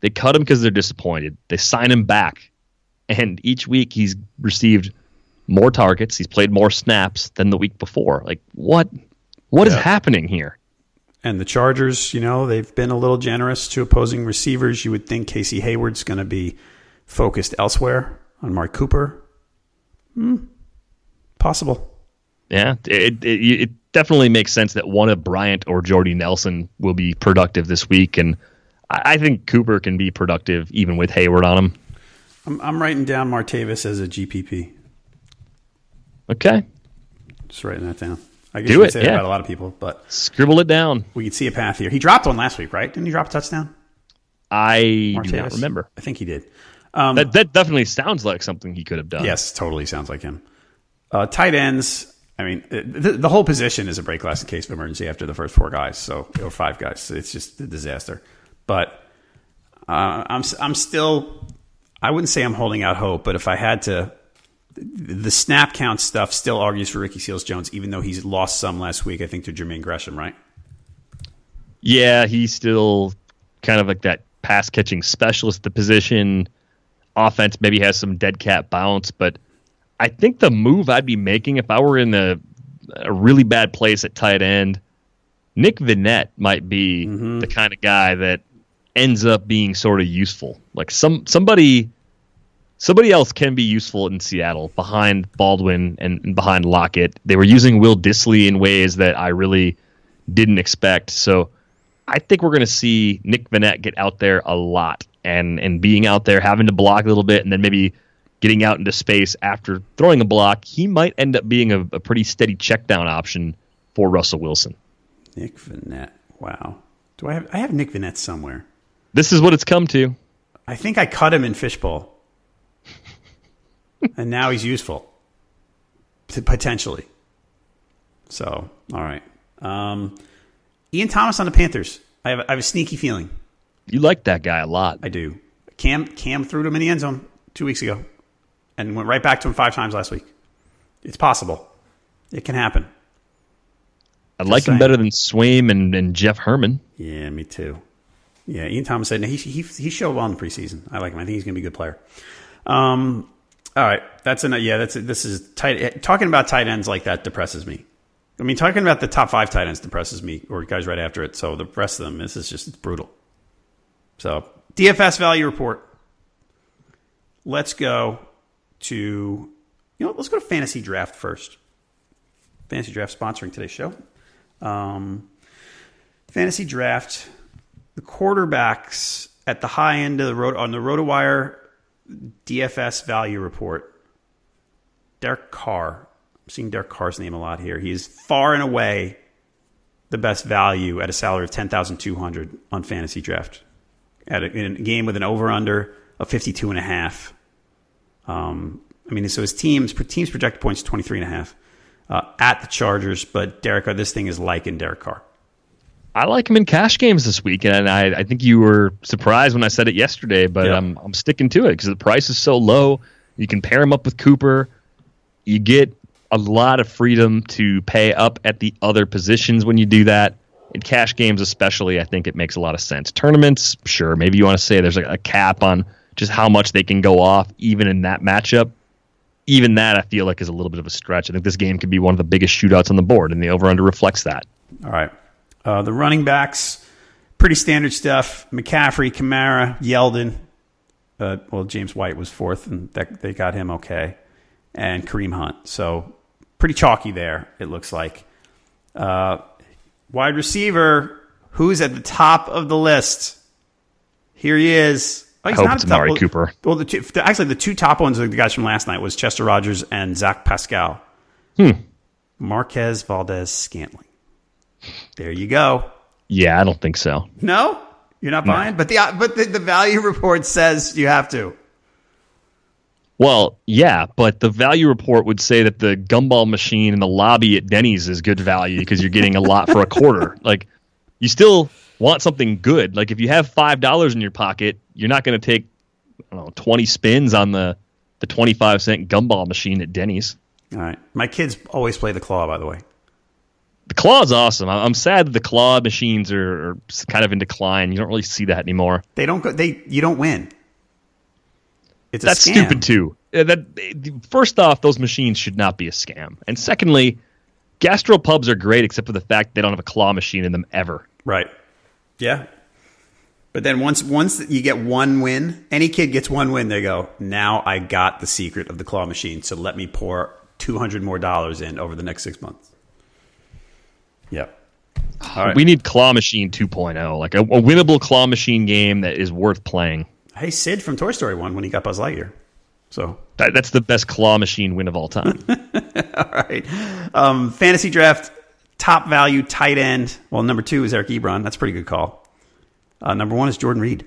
A: They cut him because they're disappointed. They sign him back, and each week he's received more targets. He's played more snaps than the week before. Like, what? What is
B: Yeah.
A: happening here?
B: And the Chargers, you know, they've been a little generous to opposing receivers. You would think Casey Hayward's going to be focused elsewhere on Mark Cooper. Hmm. Possible.
A: Yeah, it, it it definitely makes sense that one of Bryant or Jordy Nelson will be productive this week, and I, I think Cooper can be productive even with Hayward on him.
B: I'm, I'm writing down Martavis as a GPP.
A: Okay,
B: Just writing that down. I guess
A: Do
B: you
A: it,
B: say
A: yeah.
B: about a lot of people, but
A: scribble it down.
B: we could see a path here. He dropped one last week, right? Didn't he drop a touchdown?
A: I do not remember.
B: I think he did. Um,
A: That that definitely sounds like something he could have done.
B: Yes, totally sounds like him. Uh, tight ends. I mean, the, the whole position is a break glass in case of emergency after the first four guys, so or five guys. So it's just a disaster. But uh, I'm I'm still. I wouldn't say I'm holding out hope, but if I had to, the snap count stuff still argues for Ricky Seals Jones, even though he's lost some last week. I think to Jermaine Gresham, right?
A: Yeah, he's still kind of like that pass catching specialist the position. Offense maybe has some dead cat bounce, but I think the move I'd be making if I were in a, a really bad place at tight end, Nick Vannett might be mm-hmm. the kind of guy that ends up being sort of useful. Like some somebody somebody else can be useful in Seattle behind Baldwin and, behind Lockett. They were using Will Dissly in ways that I really didn't expect. So I think we're going to see Nick Vannett get out there a lot and and being out there having to block a little bit and then maybe getting out into space after throwing a block. He might end up being a, a pretty steady check down option for Russell Wilson.
B: Nick Vannett. Wow. Do I have? I have Nick Vannett somewhere.
A: This is what it's come to.
B: I think I caught him in fishbowl, and now he's useful, potentially. So, all right. Um, Ian Thomas on the Panthers. I have, I have a sneaky feeling.
A: You like that guy a lot.
B: I do. Cam Cam threw to him in the end zone two weeks ago, and went right back to him five times last week. It's possible. It can happen.
A: I like
B: saying.
A: him better than Swaim and, and Jeff Herman.
B: Yeah, me too. Yeah, Ian Thomas said he, he he showed well in the preseason. I like him. I think he's going to be a good player. Um, all right, that's enough. Yeah, that's this is tight. Talking about tight ends like that depresses me. I mean, talking about the top five tight ends depresses me, or guys right after it. So the rest of them, this is just brutal. So DFS value report. Let's go to You know, let's go to fantasy draft first. Fantasy draft sponsoring today's show. Um, fantasy draft, the quarterbacks at the high end of the road on the RotoWire DFS value report. Derek Carr. I'm seeing Derek Carr's name a lot here. He is far and away the best value at a salary of ten thousand two hundred on fantasy draft. At a, in a game with an over under of fifty two and a half. Um, I mean, so his team's team's projected points twenty three and a half uh, at the Chargers, but Derek, Carr, this thing is like in Derek Carr.
A: I like him in cash games this week, and I, I think you were surprised when I said it yesterday, but yeah. I'm I'm sticking to it because the price is so low. You can pair him up with Cooper. You get a lot of freedom to pay up at the other positions when you do that. In cash games, especially, I think it makes a lot of sense. Tournaments, sure, maybe you want to say there's a, a cap on just how much they can go off, even in that matchup. Even that, I feel like, is a little bit of a stretch. I think this game could be one of the biggest shootouts on the board, and the over under reflects that.
B: All right. Uh, the running backs, pretty standard stuff. McCaffrey, Kamara, Yeldon. Uh, well, James White was fourth, and that, they got him okay. And Kareem Hunt. So pretty chalky there, it looks like. Uh, wide receiver, who's at the top of the list? Here he is.
A: Oh, he's I hope not it's Amari well, Cooper.
B: Well, the two, actually, the two top ones, are the guys from last night, was Chester Rogers and Zach Pascal.
A: Hmm.
B: Marquez Valdes-Scantling. There you go.
A: Yeah, I don't think so.
B: No, you're not buying. No. But the uh, but the, the value report says you have to.
A: Well, yeah, but the value report would say that the gumball machine in the lobby at Denny's is good value because you're getting a lot for a quarter. Like, you still want something good. Like, if you have five dollars in your pocket, you're not going to take, I don't know, twenty spins on the the twenty five cent gumball machine at Denny's.
B: All right, my kids always play the claw. By the way,
A: the claw's awesome. I'm sad that the claw machines are, kind of in decline. You don't really see that anymore.
B: They don't go. They you don't win.
A: It's that's scam. stupid too. Uh, that first off, those machines should not be a scam, and secondly, gastropubs are great except for the fact they don't have a claw machine in them ever.
B: Right. Yeah. But then once once you get one win, any kid gets one win, they go, "Now I got the secret of the claw machine, so let me pour 200 more dollars in over the next 6 months." Yep.
A: Right. We need Claw Machine 2.0, like a, a, winnable Claw Machine game that is worth playing.
B: Hey, Sid from Toy Story won when he got Buzz Lightyear. So
A: that, that's the best Claw Machine win of all time.
B: all right. Um, fantasy draft, top value tight end. Well, number two is Eric Ebron. That's a pretty good call. Uh, number one is Jordan Reed.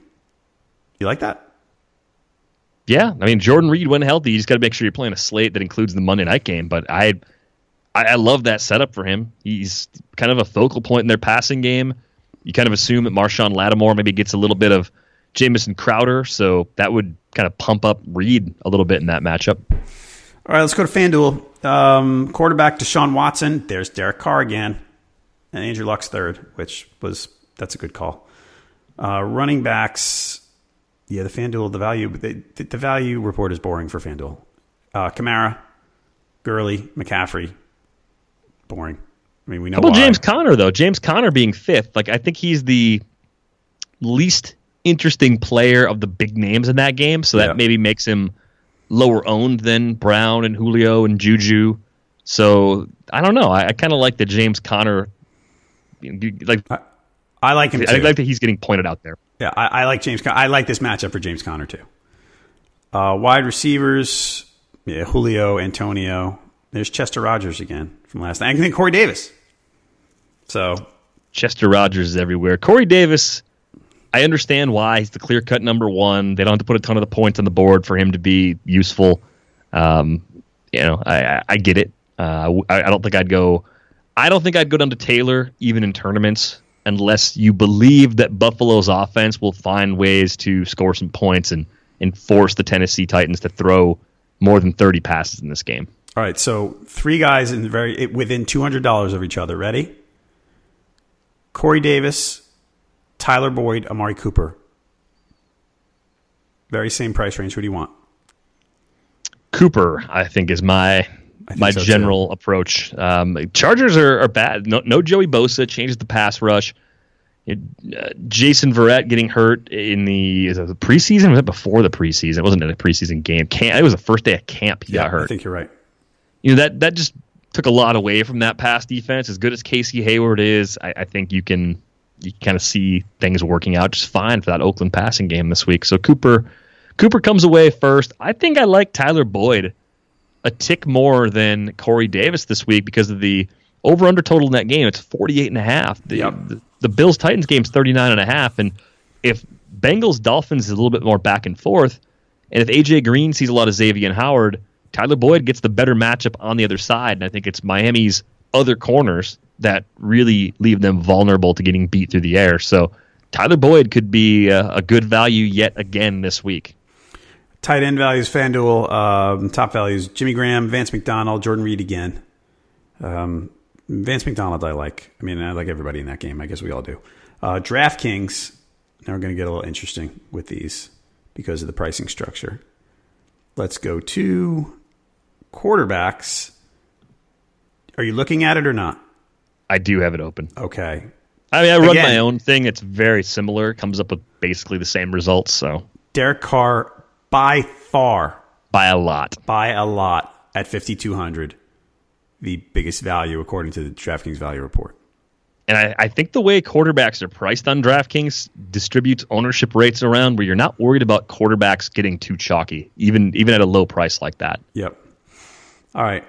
B: You like that?
A: Yeah, I mean Jordan Reed when healthy, you just got to make sure you're playing a slate that includes the Monday night game. But I I, I love that setup for him. He's kind of a focal point in their passing game. You kind of assume that Marshon Lattimore maybe gets a little bit of Jamison Crowder, so that would kind of pump up Reed a little bit in that matchup.
B: All right, let's go to FanDuel. Um, quarterback Deshaun Watson. There's Derek Carr again, and Andrew Luck's third, which was that's a good call. Uh, running backs. Yeah, the FanDuel the value the value report is boring for FanDuel. Uh, Kamara, Gurley, McCaffrey, boring. I mean, we know.
A: How about why. James Conner though? James Conner being fifth, like I think he's the least interesting player of the big names in that game, so that yeah. maybe makes him lower owned than Brown and Julio and Juju. So I don't know. I, I kind of like the James Conner. Like
B: I, I like him.
A: I
B: too.
A: like that he's getting pointed out there.
B: Yeah, I, I like James. Conner. I like this matchup for James Conner too. Uh, wide receivers, yeah, Julio, Antonio. There's Chester Rogers again from last night. I think Corey Davis. So
A: Chester Rogers is everywhere. Corey Davis, I understand why he's the clear cut number one. They don't have to put a ton of the points on the board for him to be useful. Um, you know, I, I get it. Uh, I, I don't think I'd go. I don't think I'd go down to Taylor even in tournaments unless you believe that Buffalo's offense will find ways to score some points and, and force the Tennessee Titans to throw more than 30 passes in this game.
B: All right, so three guys in very within two hundred dollars of each other. Ready? Corey Davis, Tyler Boyd, Amari Cooper. Very same price range. Who do you want?
A: Cooper, I think, is my my so general too. approach. Um, Chargers are, are bad. No, no, Joey Bosa changes the pass rush. It, uh, Jason Verrett getting hurt in the, the preseason. Was it before the preseason? It wasn't in a preseason game. Camp, it was the first day of camp. He
B: yeah,
A: got hurt. I
B: think you're right.
A: You know that that just took a lot away from that pass defense. As good as Casey Hayward is, I, I think you can you kind of see things working out just fine for that Oakland passing game this week. So Cooper Cooper comes away first. I think I like Tyler Boyd a tick more than Corey Davis this week because of the over under total in that game. It's 48 and a half. The,
B: Yep.
A: the, the Bills Titans game's 39 and a half. And if Bengals Dolphins is a little bit more back and forth, and if AJ Green sees a lot of Xavien Howard, Tyler Boyd gets the better matchup on the other side. And I think it's Miami's other corners that really leave them vulnerable to getting beat through the air. So Tyler Boyd could be a, a good value yet again this week.
B: Tight end values, FanDuel. Um, top values, Jimmy Graham, Vance McDonald, Jordan Reed again. Um, Vance McDonald, I like. I mean, I like everybody in that game. I guess we all do. Uh, DraftKings, now we're going to get a little interesting with these because of the pricing structure. Let's go to quarterbacks. Are you looking at it or not?
A: I do have it open.
B: Okay.
A: I mean, I run
B: Again-
A: my own thing. It's very similar. It Comes up with basically the same results. So
B: Derek Carr, by far,
A: by a lot.
B: by a lot at 5,200, the biggest value according to the DraftKings value report.
A: And I, I think the way quarterbacks are priced on DraftKings distributes ownership rates around where you're not worried about quarterbacks getting too chalky, even even at a low price like that.
B: Yep. All right.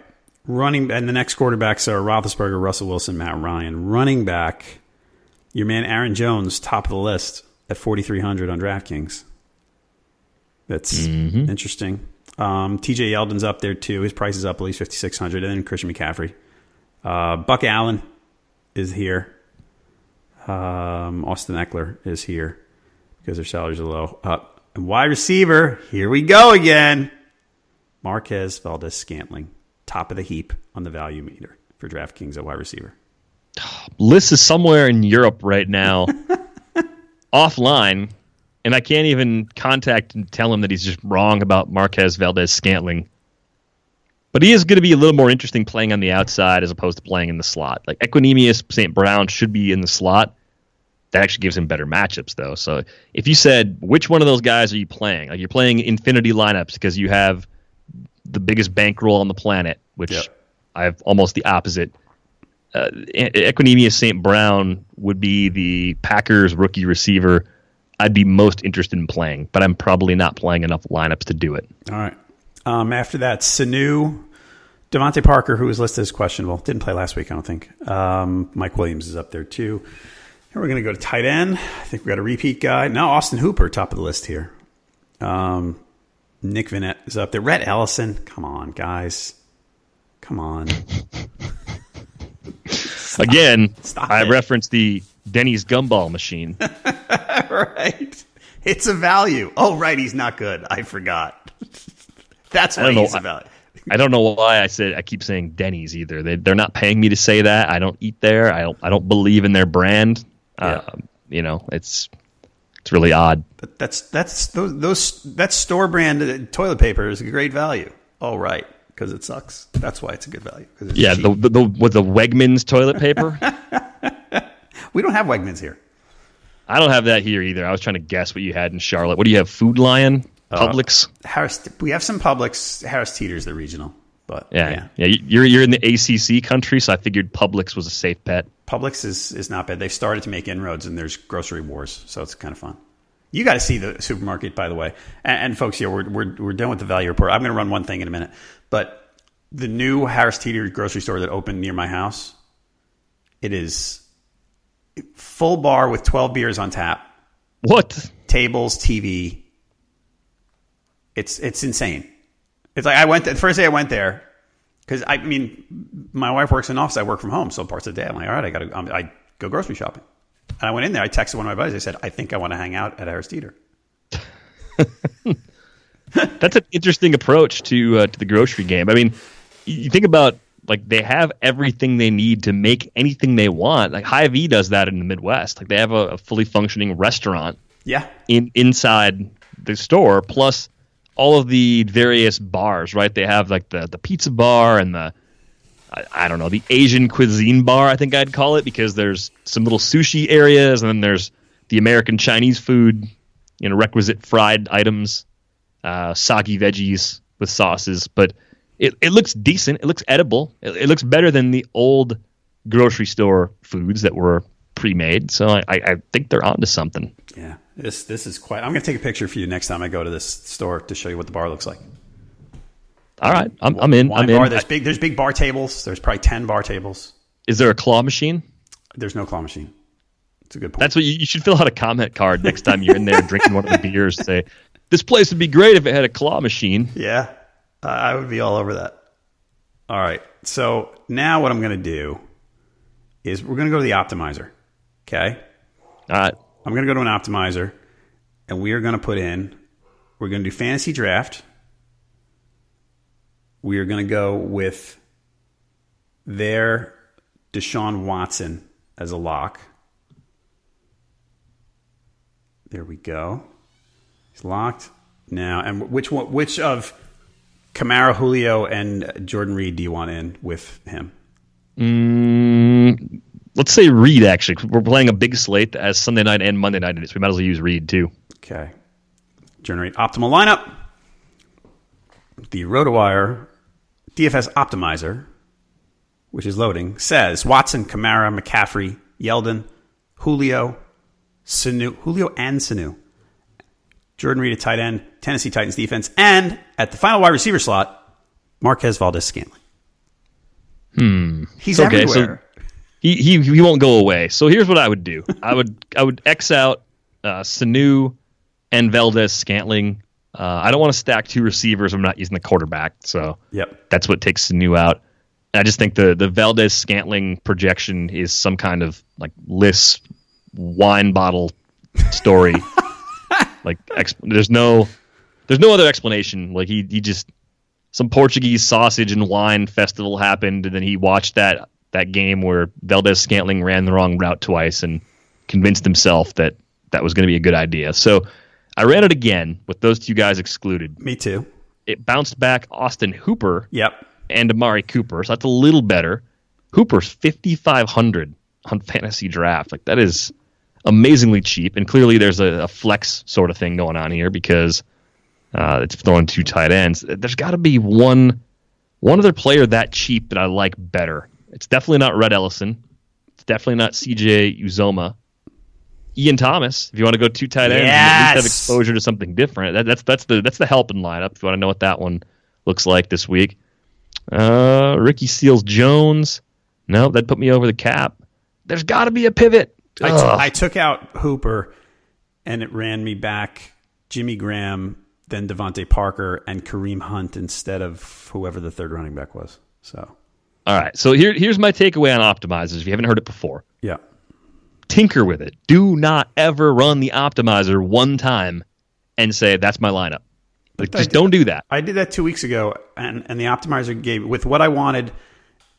B: Running and the next quarterbacks are Roethlisberger, Russell Wilson, Matt Ryan. Running back, your man Aaron Jones, top of the list at 4,300 on DraftKings. That's interesting. Um, TJ Yeldon's up there too. His price is up at least 5,600. And then Christian McCaffrey. Uh, Buck Allen is here. Um, Austin Ekeler is here because their salaries are low. Uh, and wide receiver, here we go again. Marquez Valdes Scantling, top of the heap on the value meter for DraftKings at wide receiver.
A: Liss is somewhere in Europe right now, offline, and I can't even contact and tell him that he's just wrong about Marquez Valdes Scantling. But he is going to be a little more interesting playing on the outside as opposed to playing in the slot. Like Equanimeous St. Brown should be in the slot. That actually gives him better matchups, though. So if you said which one of those guys are you playing, like you're playing infinity lineups because you have the biggest bankroll on the planet, which
B: Yep.
A: I have almost the opposite. Uh, Equanimeous St. Brown would be the Packers rookie receiver I'd be most interested in playing, but I'm probably not playing enough lineups to do it.
B: All right. Um, after that, Sanu, DeVante Parker, who was listed as questionable, didn't play last week, I don't think. Um, Mike Williams is up there too. And we're going to go to tight end. I think we got a repeat guy. Now, Austin Hooper, top of the list here. Um, Nick Vannett is up there. Rhett Ellison, come on, guys. Come on.
A: Again,
B: Stop
A: I
B: it.
A: referenced the Denny's gumball machine.
B: right. It's a value. Oh, right. He's not good. I forgot. That's
A: I
B: why
A: don't know.
B: he's a.
A: I don't know why I said I keep saying Denny's either. They they're not paying me to say that. I don't eat there. I don't I don't believe in their brand.
B: Yeah.
A: Um, you know, it's it's really odd.
B: But that's that's those those that's store brand uh, toilet paper is a great value. All right, because it sucks. That's why it's a good value.
A: Yeah, the, the, the with the Wegmans toilet paper.
B: we don't have Wegmans here.
A: I don't have that here either. I was trying to guess what you had in Charlotte. What do you have? Food Lion,
B: Uh,
A: Publix.
B: Harris, we have some Publix. Harris Teeter's the regional, but
A: yeah,
B: yeah,
A: yeah, you- You're you're in the ACC country, so I figured Publix was a safe bet.
B: Publix is is not bad. They've started to make inroads, and there's grocery wars, so it's kind of fun. You got to see the supermarket, by the way. And, and folks, here we're, we're we're done with the value report. I'm going to run one thing in a minute, but the new Harris Teeter grocery store that opened near my house, it is full bar with 12 beers on tap,
A: What?
B: tables, TV. It's it's insane. It's like I went the first day I went there because I mean my wife works in office. I work from home, so parts of the day I'm like, all right, I got to. I go grocery shopping. And I went in there. I texted one of my buddies. I said, I think I want to hang out at Harris Teeter.
A: That's an interesting approach to uh, to the grocery game. I mean, you you think about like they have everything they need to make anything they want. Like Hy-Vee does that in the Midwest. Like they have a, a fully functioning restaurant
B: Yeah,
A: in inside the store, plus all of the various bars. Right? They have like the the pizza bar and the I, I don't know the Asian cuisine bar. I think I'd call it because there's some little sushi areas, and then there's the American Chinese food, you know, requisite fried items, uh, soggy veggies with sauces. But it, it looks decent. It looks edible. It, it looks better than the old grocery store foods that were pre-made. So I, I think they're onto something.
B: Yeah, this this is quite. I'm going to take a picture for you next time I go to this store to show you what the bar looks like.
A: All right, I'm, I'm in.
B: Wine
A: I'm in.
B: There's big. There's big bar tables. There's probably ten bar tables.
A: Is there a claw machine?
B: There's no claw machine. It's a good point.
A: That's what you, you should fill out a comment card next time you're in there drinking one of the beers. Say, this place would be great if it had a claw machine.
B: Yeah, uh, I would be all over that. All right. So now what I'm going to do is we're going to go to the optimizer. Okay.
A: All right.
B: I'm going to go to an optimizer and we are going to put in, we're going to do fantasy draft. We are going to go with their Deshaun Watson as a lock. There we go. He's locked now. And which one? Which of Kamara, Julio, and Jordan Reed do you want in with him?
A: Mm, let's say Reed. Actually, we're playing a big slate as Sunday night and Monday night so we might as well use Reed too.
B: Okay. Generate optimal lineup. The RotoWire DFS optimizer, which is loading, says Watson, Kamara, McCaffrey, Yeldon, Julio, Sanu, Julio and Sanu, Jordan Reed at tight end, Tennessee Titans defense, and at the final wide receiver slot, Marquez Valdes Scantling.
A: Hmm.
B: He's
A: Okay,
B: everywhere.
A: He, he he won't go away. So here's what I would do. I would I would X out uh, Sanu and Valdes Scantling. Uh, I don't want to stack two receivers. I'm not using the quarterback, so
B: yep.
A: that's what takes Sanu out. And I just think the the Valdes Scantling projection is some kind of like list wine bottle story. like ex- there's no there's no other explanation. Like he he just some Portuguese sausage and wine festival happened, and then he watched that that game where Valdes Scantling ran the wrong route twice and convinced himself that that was going to be a good idea. So I ran it again with those two guys excluded.
B: Me too.
A: It bounced back Austin Hooper
B: Yep.
A: and Amari Cooper, so that's a little better. Hooper's 5500 on fantasy draft. Like that is amazingly cheap, and clearly there's a, a flex sort of thing going on here because uh, it's throwing two tight ends. There's got to be one one other player that cheap that I like better. It's definitely not Rhett Ellison. It's definitely not CJ Uzomah. Ian Thomas, if you want to go two tight ends, you at least have exposure to something different. That, that's that's the that's the helping lineup. If you want to know what that one looks like this week, uh, Ricky Seals Jones. No, that put me over the cap. There's got to be a pivot.
B: I, t-
A: Ugh.
B: I took out Hooper, and it ran me back Jimmy Graham, then DeVante Parker, and Kareem Hunt instead of whoever the third running back was. So,
A: All right. So here, here's my takeaway on optimizers. If you haven't heard it before,
B: yeah.
A: tinker with it. Do not ever run the optimizer one time and say that's my lineup. Like, just
B: did-
A: don't do that.
B: I did that two weeks ago, and, and the optimizer gave with what I wanted.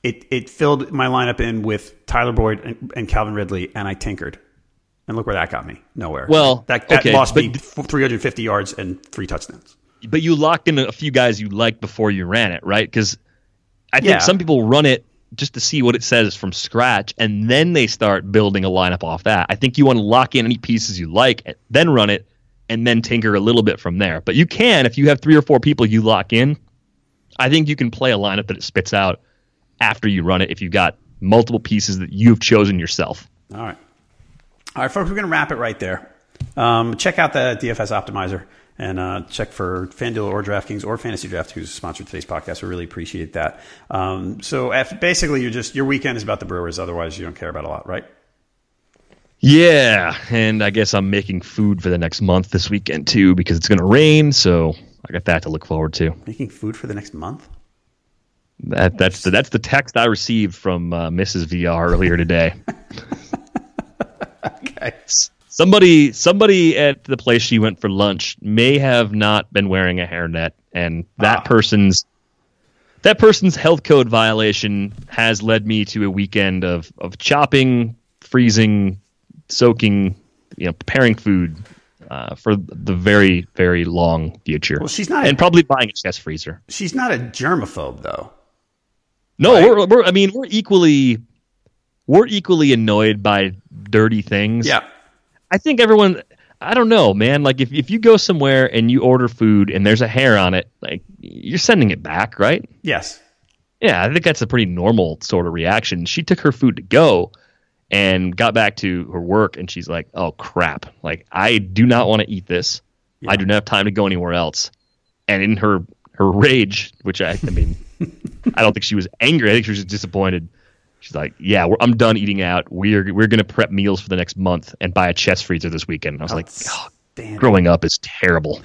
B: It it filled my lineup in with Tyler Boyd and, and Calvin Ridley, and I tinkered, and look where that got me. Nowhere.
A: Well,
B: that, that
A: okay,
B: lost me 350 yards and three touchdowns.
A: But you locked in a few guys you liked before you ran it, right? Because I think
B: Yeah.
A: some people run it just to see what it says from scratch, and then they start building a lineup off that. I think you want to lock in any pieces you like, then run it, and then tinker a little bit from there. But you can if you have three or four people you lock in. I think you can play a lineup that it spits out after you run it if you've got multiple pieces that you've chosen yourself.
B: All right. All right, folks, we're going to wrap it right there. Um, check out the DFS Optimizer and uh, check for FanDuel or DraftKings or Fantasy Draft, who's sponsored today's podcast. We really appreciate that. Um, so if, basically, you're just your weekend is about the Brewers. Otherwise, you don't care about a lot, right?
A: Yeah, and I guess I'm making food for the next month this weekend too because it's going to rain, so I got that to look forward to.
B: Making food for the next month.
A: That that's the that's the text I received from uh, Mrs. VR earlier today.
B: Okay.
A: Somebody somebody at the place she went for lunch may have not been wearing a hairnet, and that
B: Ah.
A: person's that person's health code violation has led me to a weekend of of chopping, freezing, soaking, you know, preparing food uh, for the very very long future.
B: Well, she's not-
A: and probably buying a chest freezer.
B: She's not a germaphobe, though.
A: No,
B: Right.
A: we're, we're I mean we're equally we're equally annoyed by dirty things.
B: Yeah.
A: I think everyone I don't know, man. Like if, if you go somewhere and you order food and there's a hair on it, like you're sending it back, right?
B: Yes.
A: Yeah, I think that's a pretty normal sort of reaction. She took her food to go and got back to her work and she's like, "Oh crap. Like I do not want to eat this. I do not have time to go anywhere else." And in her her rage, which I, I mean, I don't think she was angry. I think she was just disappointed. She's like, "Yeah, we're, I'm done eating out. We're we're gonna prep meals for the next month and buy a chest freezer this weekend." I was like, oh,
B: Damn.
A: "Growing up is terrible.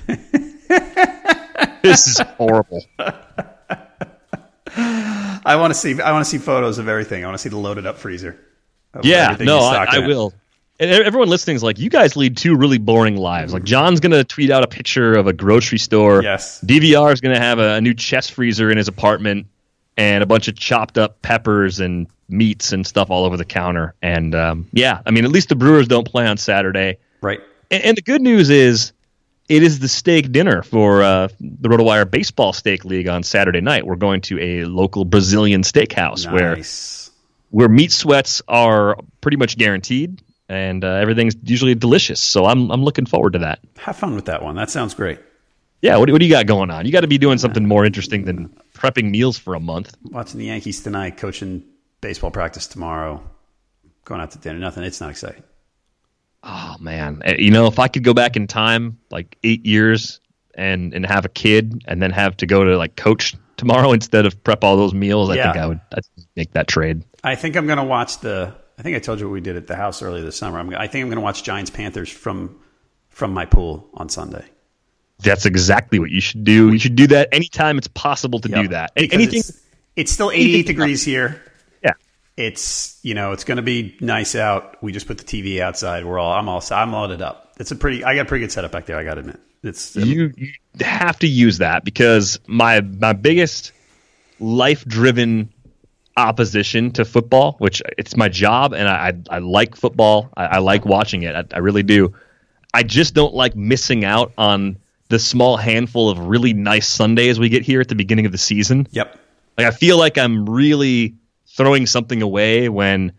A: this is horrible."
B: I want to see. I want to see photos of everything. I want to see the loaded up freezer.
A: Yeah, no, I, I will. And everyone listening is like, you guys lead two really boring lives. Like John's gonna tweet out a picture of a grocery store.
B: Yes.
A: DVR is gonna have a, a new chest freezer in his apartment and a bunch of chopped up peppers and meats and stuff all over the counter. And um, yeah, I mean, at least the Brewers don't play on Saturday.
B: Right.
A: And, and the good news is, it is the steak dinner for uh, the RotoWire Baseball Steak League on Saturday night. We're going to a local Brazilian steakhouse where where meat sweats are pretty much guaranteed and uh, everything's usually delicious. So I'm I'm looking forward to that.
B: Have fun with that one. That sounds great.
A: Yeah, what, do- what do you got going on? You got to be doing something more interesting than prepping meals for a month.
B: Watching the Yankees tonight, coaching baseball practice tomorrow, going out to dinner. Nothing. It's not exciting.
A: Oh man, Uh, you know, if I could go back in time like eight years and and have a kid and then have to go to like coach tomorrow instead of prep all those meals, I
B: Yeah.
A: think I would I'd make that trade.
B: I think I'm going to watch the. I think I told you what we did at the house earlier this summer. I'm, I think I'm going to watch Giants Panthers from from my pool on Sunday.
A: That's exactly what you should do. You should do that anytime it's possible to do that.
B: Because
A: Anything.
B: It's, it's still 88 degrees here.
A: Yeah.
B: It's you know it's going to be nice out. We just put the TV outside. We're all I'm all I'm loaded up. It's a pretty. I got a pretty good setup back there. I got to admit. It's
A: you, you have to use that because my my biggest life driven opposition to football, which it's my job and I I, I like football. I, I like watching it. I, I really do. I just don't like missing out on the small handful of really nice Sundays we get here at the beginning of the season.
B: yep.
A: Like I feel like I'm really throwing something away when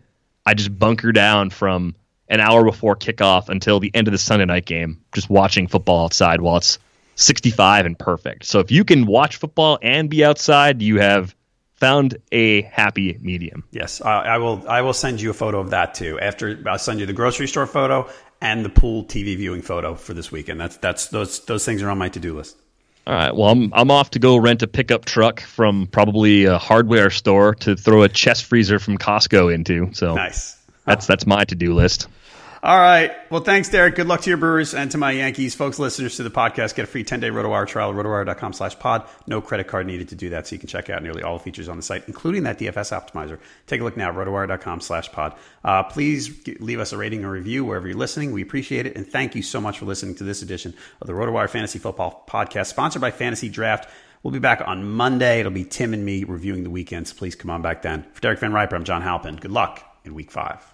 A: I just bunker down from an hour before kickoff until the end of the Sunday night game, just watching football outside while it's 65 and perfect. So if you can watch football and be outside, you have found a happy medium.
B: Yes, I, I will. I will send you a photo of that too. After I'll send you the grocery store photo and the pool TV viewing photo for this weekend. That's that's those those things are on my to do list.
A: All right. Well, I'm I'm off to go rent a pickup truck from probably a hardware store to throw a chest freezer from Costco into. So
B: Nice.
A: that's that's my to-do list.
B: All right. Well, thanks, Derek. Good luck to your Brewers and to my Yankees. Folks, listeners to the podcast, get a free 10-day RotoWire trial at rotowire.com slash pod. No credit card needed to do that, so you can check out nearly all the features on the site, including that DFS optimizer. Take a look now rotowire.com slash pod. Uh, please leave us a rating or review wherever you're listening. We appreciate it, and thank you so much for listening to this edition of the RotoWire Fantasy Football Podcast, sponsored by Fantasy Draft. We'll be back on Monday. It'll be Tim and me reviewing the weekends. Please come on back then. For Derek Van Riper, I'm John Halpin. Good luck in week five.